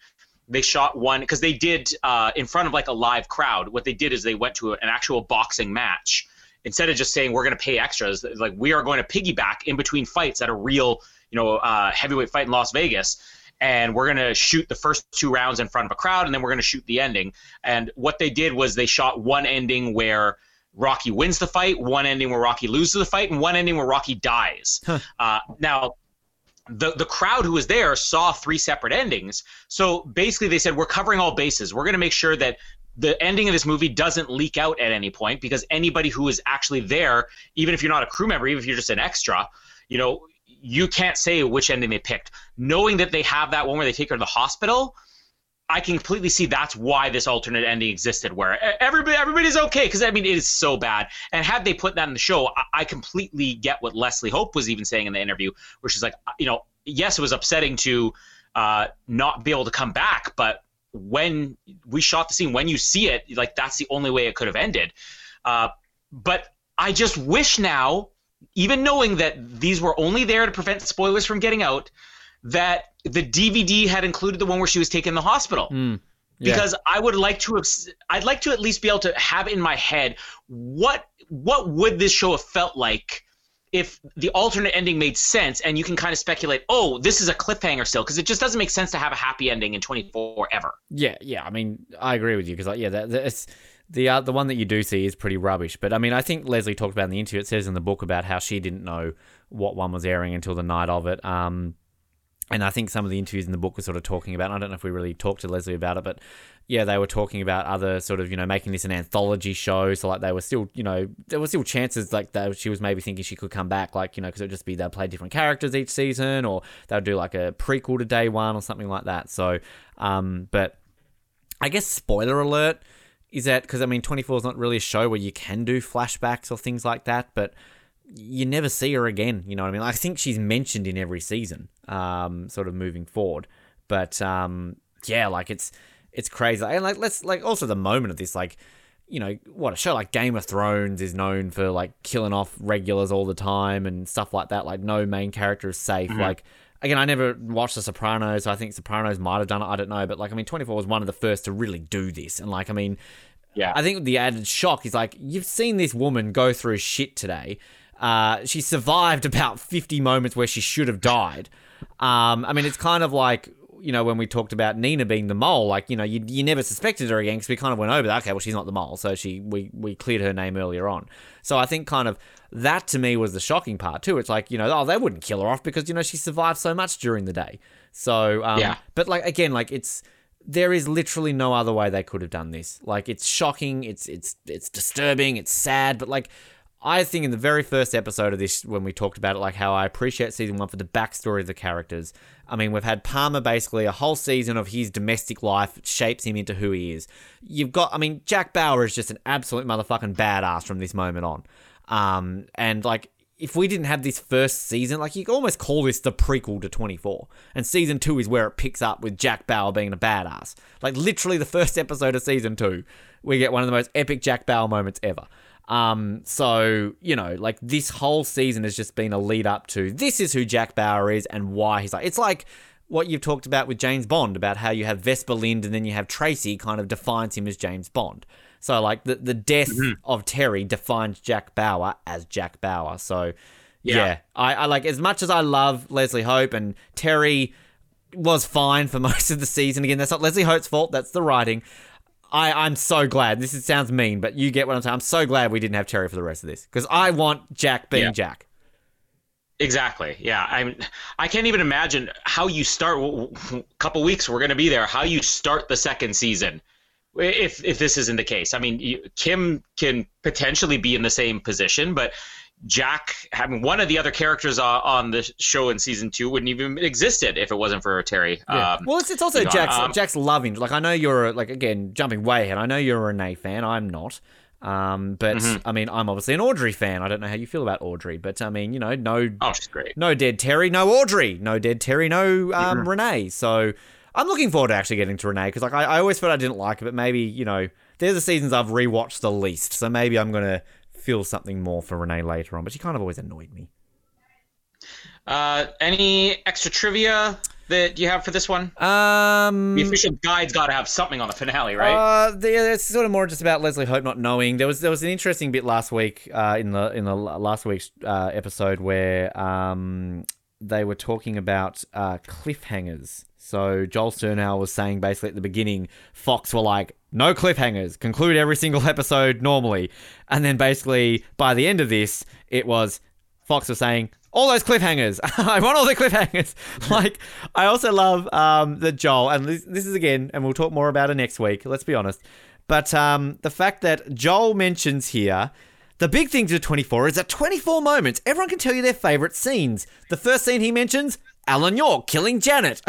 They shot one because they did uh, in front of like a live crowd. What they did is they went to an actual boxing match instead of just saying we're going to pay extras, like we are going to piggyback in between fights at a real, you know, uh, heavyweight fight in Las Vegas, and we're going to shoot the first two rounds in front of a crowd, and then we're going to shoot the ending. And what they did was they shot one ending where Rocky wins the fight, one ending where Rocky loses the fight, and one ending where Rocky dies. Uh, now. The, the crowd who was there saw three separate endings. So basically, they said, We're covering all bases. We're going to make sure that the ending of this movie doesn't leak out at any point because anybody who is actually there, even if you're not a crew member, even if you're just an extra, you know, you can't say which ending they picked. Knowing that they have that one where they take her to the hospital, I can completely see that's why this alternate ending existed, where everybody everybody's okay because I mean it is so bad. And had they put that in the show, I, I completely get what Leslie Hope was even saying in the interview, where she's like, you know, yes, it was upsetting to uh, not be able to come back, but when we shot the scene, when you see it, like that's the only way it could have ended. Uh, but I just wish now even knowing that these were only there to prevent spoilers from getting out, that the DVD had included the one where she was taken to the hospital. Mm, yeah. Because I would like to have, I'd like to at least be able to have in my head what what would this show have felt like if the alternate ending made sense and you can kind of speculate oh this is a cliffhanger still because it just doesn't make sense to have a happy ending in 24 ever Yeah, yeah. I mean, I agree with you because, like, yeah, that, that's the uh, the one that you do see is pretty rubbish. But I mean, I think Leslie talked about in the interview. It says in the book about how she didn't know what one was airing until the night of it. Um, and I think some of the interviews in the book were sort of talking about. I don't know if we really talked to Leslie about it, but yeah, they were talking about other sort of you know making this an anthology show. So like they were still you know there were still chances like that she was maybe thinking she could come back like you know because it would just be they'll play different characters each season or they'll do like a prequel to day one or something like that. So um, but I guess spoiler alert is that because I mean 24 is not really a show where you can do flashbacks or things like that, but you never see her again. You know what I mean? I think she's mentioned in every season, um, sort of moving forward. But um, yeah, like it's it's crazy. And like let's like also the moment of this, like you know what a show like Game of Thrones is known for like killing off regulars all the time and stuff like that. Like no main character is safe. Like again, I never watched The Sopranos. So I think Sopranos might have done it. I don't know, but like I mean, 24 was one of the first to really do this. And like I mean, yeah I think the added shock is like you've seen this woman go through shit today. Uh, she survived about 50 moments where she should have died. Um, I mean, it's kind of like you know when we talked about Nina being the mole. Like you know, you, you never suspected her again because we kind of went over that. Okay, well she's not the mole, so she we we cleared her name earlier on. So I think kind of that to me was the shocking part too. It's like you know, oh they wouldn't kill her off because you know she survived so much during the day. So um, Yeah. but like again, like it's there is literally no other way they could have done this. Like it's shocking, it's it's it's disturbing, it's sad, but like I think in the very first episode of this, when we talked about it, like how I appreciate season one for the backstory of the characters. I mean, we've had Palmer basically a whole season of his domestic life shapes him into who he is. You've got, I mean, Jack Bauer is just an absolute motherfucking badass from this moment on. Um, and like, if we didn't have this first season, like you could almost call this the prequel to 24. And season two is where it picks up with Jack Bauer being a badass. Like literally the first episode of season two, we get one of the most epic Jack Bauer moments ever. Um, so you know, like this whole season has just been a lead up to this is who Jack Bauer is and why he's like. It's like what you've talked about with James Bond about how you have Vesper Lynd and then you have Tracy kind of defines him as James Bond. So like the the death of Terry defines Jack Bauer as Jack Bauer. So yeah, Yeah. I, I like as much as I love Leslie Hope and Terry was fine for most of the season. Again, that's not Leslie Hope's fault. That's the writing. I, I'm so glad. This is, sounds mean, but you get what I'm saying. I'm so glad we didn't have Cherry for the rest of this because I want Jack being Yeah. Jack. Exactly. Yeah. I I can't even imagine how you start. A couple weeks we're going to be there. How you start the second season, if if this isn't the case. I mean, you, Kim can potentially be in the same position, but Jack, having one of the other characters uh, on the show in season two, wouldn't even existed if it wasn't for Terry. Um, well, it's, it's also Jack's um, Jack's loving. Like I know you're like again jumping way ahead. I know you're a Renee fan. I'm not. Um, but Mm-hmm. I mean, I'm obviously an Audrey fan. I don't know how you feel about Audrey, but I mean, you know, no oh, she's great. no dead Terry, no Audrey, no dead Terry, no um, Renee. So I'm looking forward to actually getting to Renee because like I, I always felt I didn't like it, but maybe you know they're the seasons I've rewatched the least, so maybe I'm gonna feel something more for Renee later on. But she kind of always annoyed me. Uh, any extra trivia that you have for this one? Um, The official guide's got to have something on the finale, right? Uh, the, it's sort of more just about Leslie Hope not knowing. There was there was an interesting bit last week uh, in the in the last week's uh, episode where um, they were talking about uh, cliffhangers. So Joel Surnow was saying basically at the beginning, Fox were like, no cliffhangers, conclude every single episode normally, and then basically by the end of this, it was Fox was saying, all those cliffhangers. I want all the cliffhangers. like, I also love um, that Joel, and this, this is again, and we'll talk more about it next week, let's be honest. But um, the fact that Joel mentions here, the big thing to 24 is that 24 moments, everyone can tell you their favorite scenes. The first scene he mentions, Alan York killing Janet.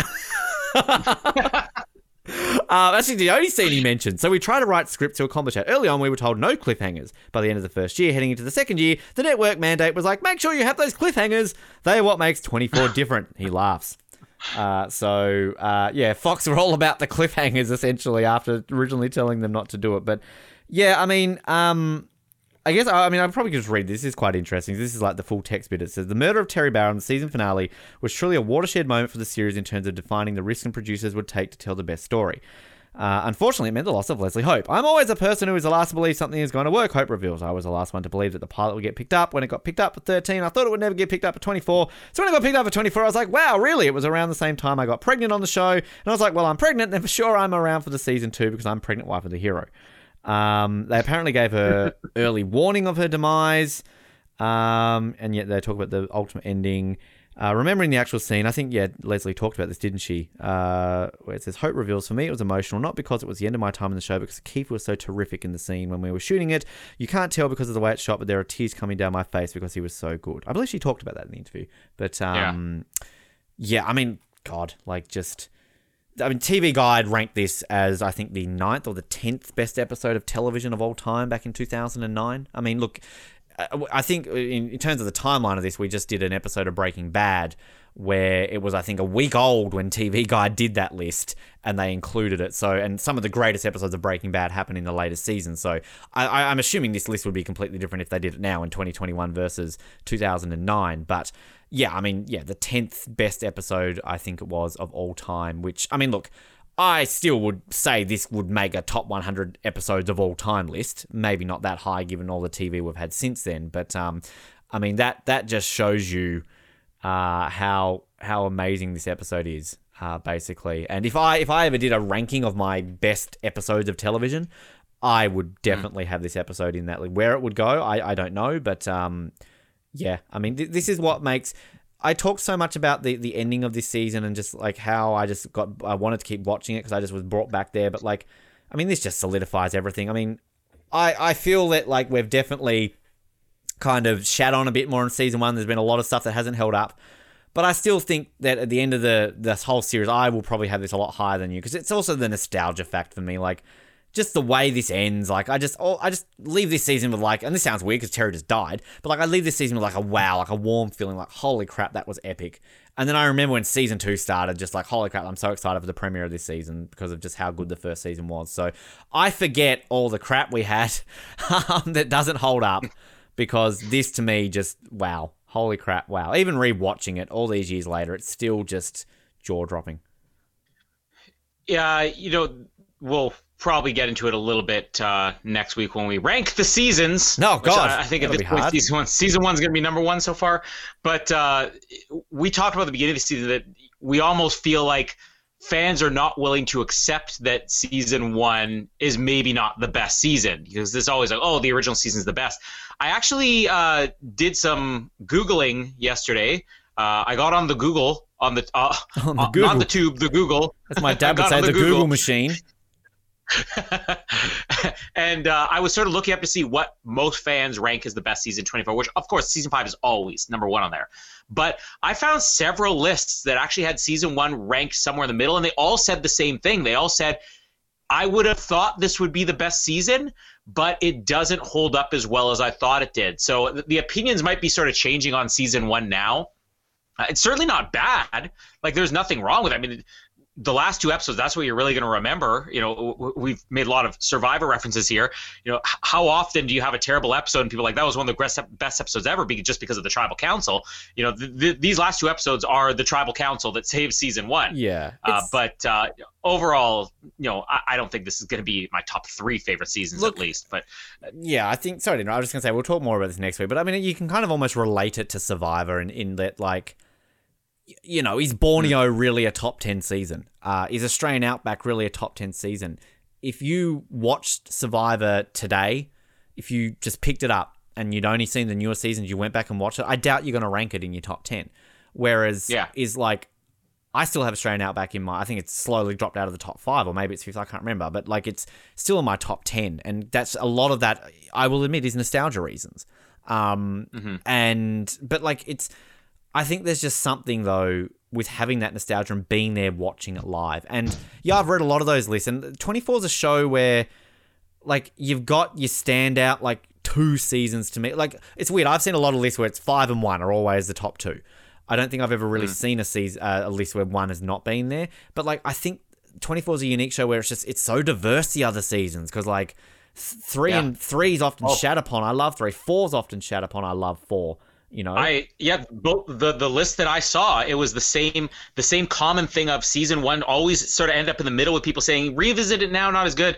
Uh, that's actually the only scene he mentioned. So we try to write scripts to accomplish that. Early on, we were told no cliffhangers. By the end of the first year, heading into the second year, the network mandate was like, make sure you have those cliffhangers. They are what makes 24 different. He laughs. Uh, so uh, yeah, Fox were all about the cliffhangers essentially after originally telling them not to do it. But yeah, I mean, um, I guess I mean I probably could just read this. This is quite interesting. This is like the full text bit. It says the murder of Terry Bauer in the season finale was truly a watershed moment for the series in terms of defining the risks and producers would take to tell the best story. Uh, unfortunately, it meant the loss of Leslie Hope. I'm always a person who is the last to believe something is going to work, Hope reveals. I was the last one to believe that the pilot would get picked up. When it got picked up at 13, I thought it would never get picked up at 24. So when it got picked up for 24, I was like, wow, really? It was around the same time I got pregnant on the show. And I was like, well, I'm pregnant, then for sure I'm around for the season two because I'm pregnant wife of the hero. Um, they apparently gave her early warning of her demise. Um, and yet they talk about the ultimate ending. Uh, remembering the actual scene, I think, yeah, Leslie talked about this, didn't she? Uh, where it says, Hope reveals, for me, it was emotional, not because it was the end of my time in the show, because Keith was so terrific in the scene when we were shooting it. You can't tell because of the way it's shot, but there are tears coming down my face because he was so good. I believe she talked about that in the interview. But, um, yeah, yeah I mean, God, like, just. I mean, TV Guide ranked this as, I think, the ninth or the tenth best episode of television of all time back in 2009. I mean, look, uh, I think in, in, terms of the timeline of this, we just did an episode of Breaking Bad where it was, I think, a week old when TV Guide did that list and they included it. So, and some of the greatest episodes of Breaking Bad happened in the latest season. So, I, I'm assuming this list would be completely different if they did it now in 2021 versus 2009. But yeah, I mean, yeah, the 10th best episode, I think it was, of all time, which, I mean, look, I still would say this would make a top 100 episodes of all time list. Maybe not that high given all the TV we've had since then, but um, I mean that that just shows you uh, how how amazing this episode is, uh, basically. And if I if I ever did a ranking of my best episodes of television, I would hmm. definitely mm. have this episode in that. Where it would go, I, I don't know, but um, yeah, I mean th- this is what makes I talked so much about the the ending of this season and just like how I just got I wanted to keep watching it because I just was brought back there. But like, I mean, this just solidifies everything. I mean, I I feel that like we've definitely kind of shat on a bit more in season one. There's been a lot of stuff that hasn't held up. But I still think that at the end of the this whole series, I will probably have this a lot higher than you because it's also the nostalgia fact for me. Like, just the way this ends, like I just, oh, I just leave this season with like, and this sounds weird because Terry just died, but like I leave this season with like a wow, like a warm feeling, like holy crap, that was epic. And then I remember when season two started, just like holy crap, I'm so excited for the premiere of this season because of just how good the first season was. So I forget all the crap we had um, that doesn't hold up because this to me just wow, holy crap, wow. Even rewatching it all these years later, it's still just jaw dropping. Yeah, you know, we'll probably get into it a little bit uh, next week when we rank the seasons. No, God, I, I think at this point, season one, season one's going to be number one so far. But uh, we talked about the beginning of the season that we almost feel like fans are not willing to accept that season one is maybe not the best season because there's always like, oh, the original season is the best. I actually uh, did some googling yesterday. Uh, I got on the Google on the, uh, on the Google. not the tube, the Google. That's my dad say the, the Google. Google machine. and uh, I was sort of looking up to see what most fans rank as the best season 24, which of course season five is always number one on there. But I found several lists that actually had season one ranked somewhere in the middle, and they all said the same thing. They all said, I would have thought this would be the best season, but it doesn't hold up as well as I thought it did. So the opinions might be sort of changing on season one now. Uh, it's certainly not bad. Like there's nothing wrong with it. I mean, the last two episodes, that's what you're really going to remember. You know, we've made a lot of Survivor references here. You know, how often do you have a terrible episode and people like that was one of the best episodes ever just because of the Tribal Council? You know, th- th- these last two episodes are the Tribal Council that saved season one. Yeah. Uh, but uh, overall, you know, I-, I don't think this is going to be my top three favorite seasons Look, at least. But yeah, I think. Sorry, I was just going to say we'll talk more about this next week. But I mean, you can kind of almost relate it to Survivor in, in that like you know, is Borneo hmm. really a top 10 season? Uh, is Australian Outback really a top 10 season? If you watched Survivor today, if you just picked it up and you'd only seen the newer seasons, you went back and watched it, I doubt you're going to rank it in your top 10. Whereas, yeah. is like, I still have Australian Outback in my, I think it's slowly dropped out of the top five, or maybe it's fifth, I can't remember, but like it's still in my top 10. And that's a lot of that, I will admit, is nostalgia reasons. Um, mm-hmm. And, but like it's, I think there's just something though with having that nostalgia and being there watching it live. And yeah, I've read a lot of those lists. And 24 is a show where like you've got your standout like two seasons to me. Like it's weird. I've seen a lot of lists where it's five and one are always the top two. I don't think I've ever really mm. seen a season uh, a list where one has not been there. But like I think 24 is a unique show where it's just it's so diverse the other seasons because like Three Yeah. and three is often Oh. shat upon. I love three. Four's often shat upon. I love four. You know, I yeah, both the the list that I saw, it was the same the same common thing of season one. Always sort of end up in the middle with people saying revisit it now, not as good.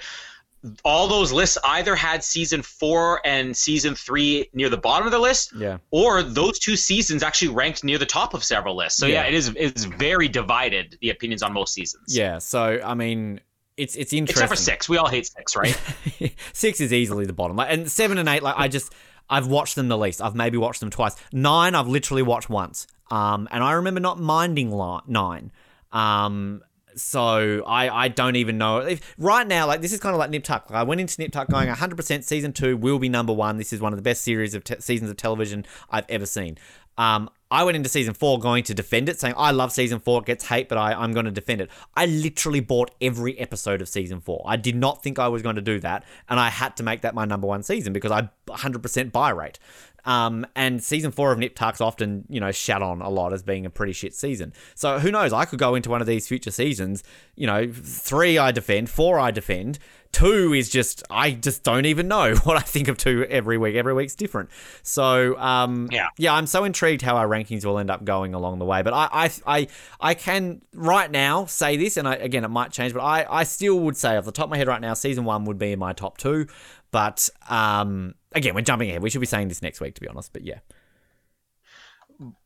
All those lists either had season four and season three near the bottom of the list, yeah. or those two seasons actually ranked near the top of several lists. So yeah, Yeah. it is it's very divided the opinions on most seasons. Yeah, so I mean, it's it's interesting. except for six. We all hate six, right? Six is easily the bottom, like, and seven and eight. Like I just, I've watched them the least. I've maybe watched them twice. Nine, I've literally watched once. Um, and I remember not minding nine. Um, so I, I don't even know if right now like this is kind of like Nip Tuck. I went into Nip Tuck going 100% season two will be number one. This is one of the best series of te- seasons of television I've ever seen. Um, I went into season four going to defend it, saying I love season four. It gets hate, but I, I'm going to defend it. I literally bought every episode of season four. I did not think I was going to do that, and I had to make that my number one season because I 100% buy rate. Um, and season four of Nip Tuck's often, you know, shat on a lot as being a pretty shit season. So who knows? I could go into one of these future seasons. You know, three I defend, four I defend. Two is just I just don't even know what I think of two every week. Every week's different. So um, Yeah. yeah, I'm so intrigued how our rankings will end up going along the way. But I I I, I can right now say this, and I, again it might change, but I I still would say off the top of my head right now, season one would be in my top two. But um, again, we're jumping ahead. We should be saying this next week, to be honest. But yeah.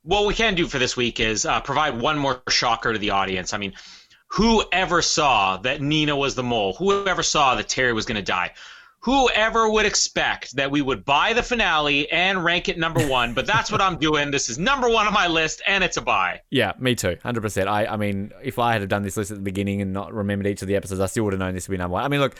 what we can do for this week is uh, provide one more shocker to the audience. I mean, whoever saw that Nina was the mole? Whoever saw that Terry was going to die? Whoever would expect that we would buy the finale and rank it number one? But that's what I'm doing. This is number one on my list, and it's a buy. Yeah, me too, hundred percent. I, I mean, if I had done this list at the beginning and not remembered each of the episodes, I still would have known this would be number one. I mean, look,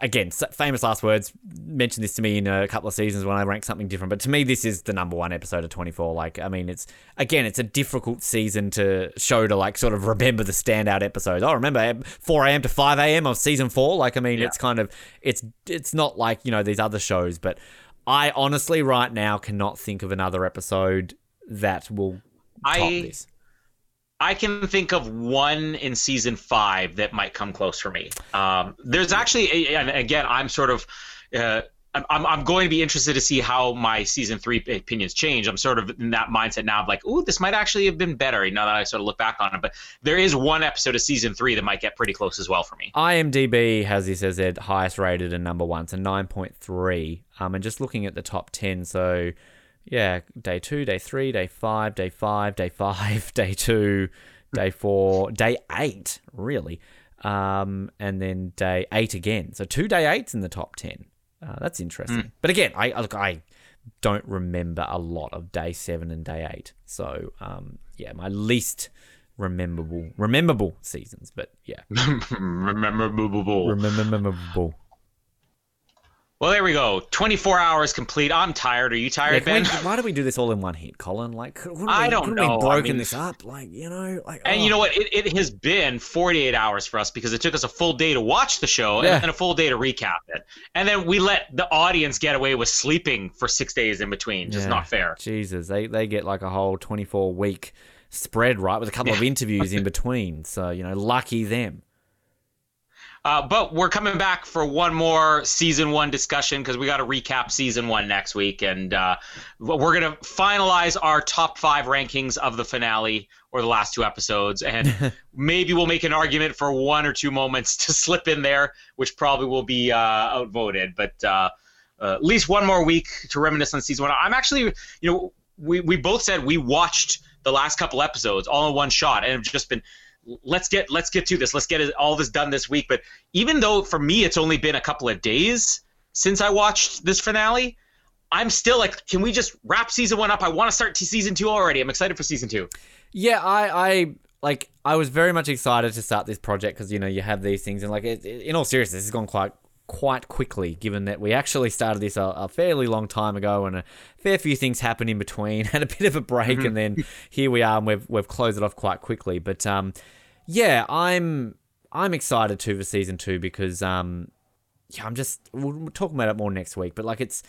again, famous last words. Mentioned this to me in a couple of seasons when I ranked something different, but to me, this is the number one episode of twenty four. Like, I mean, it's again, it's a difficult season to show to like sort of remember the standout episodes. I remember four a.m. to five a.m. of season four. Like, I mean, Yeah. it's kind of it's it's not like you know these other shows, but I honestly right now cannot think of another episode that will top I this. I can think of one in season five that might come close for me. Um, there's actually, and again, I'm sort of, uh, I'm, I'm- going to be interested to see how my season three opinions change. I'm sort of in that mindset now of like, ooh, this might actually have been better now that I sort of look back on it. But there is one episode of season three that might get pretty close as well for me. IMDb has this as their highest rated and number one, so 9.3. Um, and just looking at the top 10, so yeah, day two, day three, day five, day five, day five, day two, day four, day eight, really. Um, and then day eight again. So two day eights in the top 10. Uh, that's interesting. But again, I look, I don't remember a lot of day seven and day eight. So um, yeah, my least rememberable rememberable seasons. But yeah, Remember, boo, boo, boo. rememberable. Well, there we go. 24 hours complete. I'm tired. Are you tired, can Ben? we- why do we do this all in one hit, Colin? Like, couldn't we, I don't couldn't know. We I broken mean- this up, like you know, like. And oh. you know what? It, it has been 48 hours for us because it took us a full day to watch the show Yeah. and then a full day to recap it. And then we let the audience get away with sleeping for six days in between. Just Yeah. not fair. Jesus, they they get like a whole twenty four week spread, right, with a couple of interviews in between. So you know, lucky them. Uh, but we're coming back for one more season one discussion because we got to recap season one next week. And uh, we're going to finalize our top five rankings of the finale or the last two episodes. And maybe we'll make an argument for one or two moments to slip in there, which probably will be uh, outvoted. But uh, uh, at least one more week to reminisce on season one. I'm actually, you know, we, we both said we watched the last couple episodes all in one shot and have just been let's get let's get to this. Let's get all this done this week. But even though for me it's only been a couple of days since i watched this finale i'm still like can we just wrap season one up? I want to start to season two already. I'm excited for season two. Yeah, I, I like. I was very much excited to start this project because you know you have these things, and like, it, it- in all seriousness, has gone quite quite quickly. Given that we actually started this a, a fairly long time ago, and a fair few things happened in between, had a bit of a break, and then here we are, and we've we've closed it off quite quickly. But um, yeah, I'm I'm excited too for season two because um, yeah, I'm just we'll, we'll talk about it more next week. But like, it's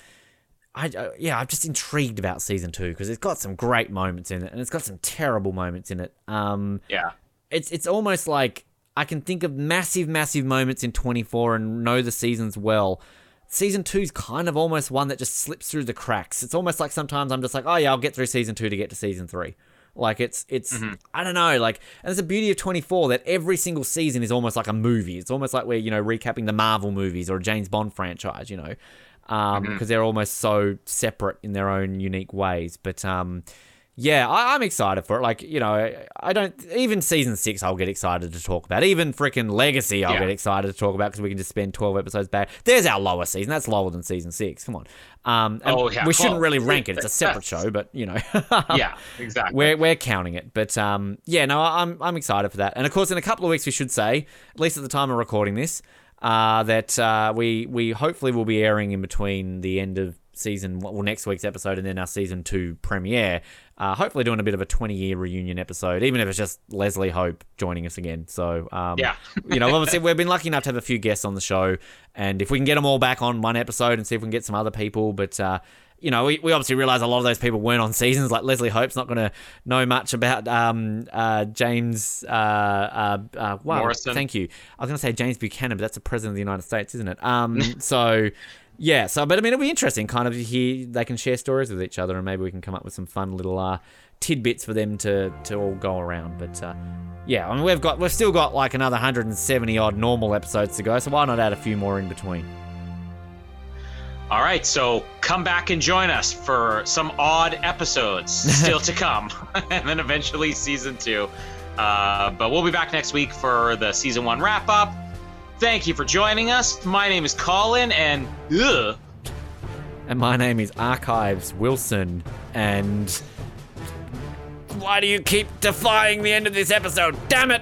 I, uh, yeah, I'm just intrigued about season two because it's got some great moments in it, and it's got some terrible moments in it. Um, yeah it's it's almost like I can think of massive, massive moments in 24 and know the seasons well, season two's kind of almost one that just slips through the cracks. It's almost like sometimes I'm just like, oh yeah, I'll get through season two to get to season three. Like it's it's I don't know like and there's a beauty of 24 that every single season is almost like a movie. It's almost like we're you know recapping the Marvel movies or a James Bond franchise. You know, because um, they're almost so separate in their own unique ways. But um, yeah, I, I'm excited for it. Like, you know, I don't even season six. I'll get excited to talk about. Even freaking Legacy, I'll Yeah. get excited to talk about because we can just spend twelve episodes back. There's our lower season. That's lower than season six. Come on. Um, Oh, yeah. we shouldn't really rank it. It's a separate show, but you know, yeah, exactly. we're we're counting it. But um, yeah, no, I'm I'm excited for that. And of course, in a couple of weeks, we should say, at least at the time of recording this, uh, that uh, we we hopefully will be airing in between the end of season well next week's episode and then our season two premiere. Uh, hopefully, doing a bit of a 20 year reunion episode, even if it's just Leslie Hope joining us again. So um, Yeah. you know, obviously we've been lucky enough to have a few guests on the show, and if we can get them all back on one episode and see if we can get some other people, but. Uh, you know, we, we obviously realize a lot of those people weren't on seasons. Like Leslie Hope's not going to know much about um, uh, James. Uh, uh, uh, wow, Morrison. thank you. I was going to say James Buchanan, but that's the president of the United States, isn't it? Um, so yeah, so but I mean, it'll be interesting, kind of to hear they can share stories with each other, and maybe we can come up with some fun little uh, tidbits for them to to all go around. But uh, yeah, I mean, we've got we've still got like another 170 odd normal episodes to go, so why not add a few more in between? All right, so come back and join us for some odd episodes still to come, and then eventually season two. Uh, but we'll be back next week for the season one wrap up. Thank you for joining us. My name is Colin, and ugh, And my name is Archives Wilson, and why do you keep defying the end of this episode? Damn it!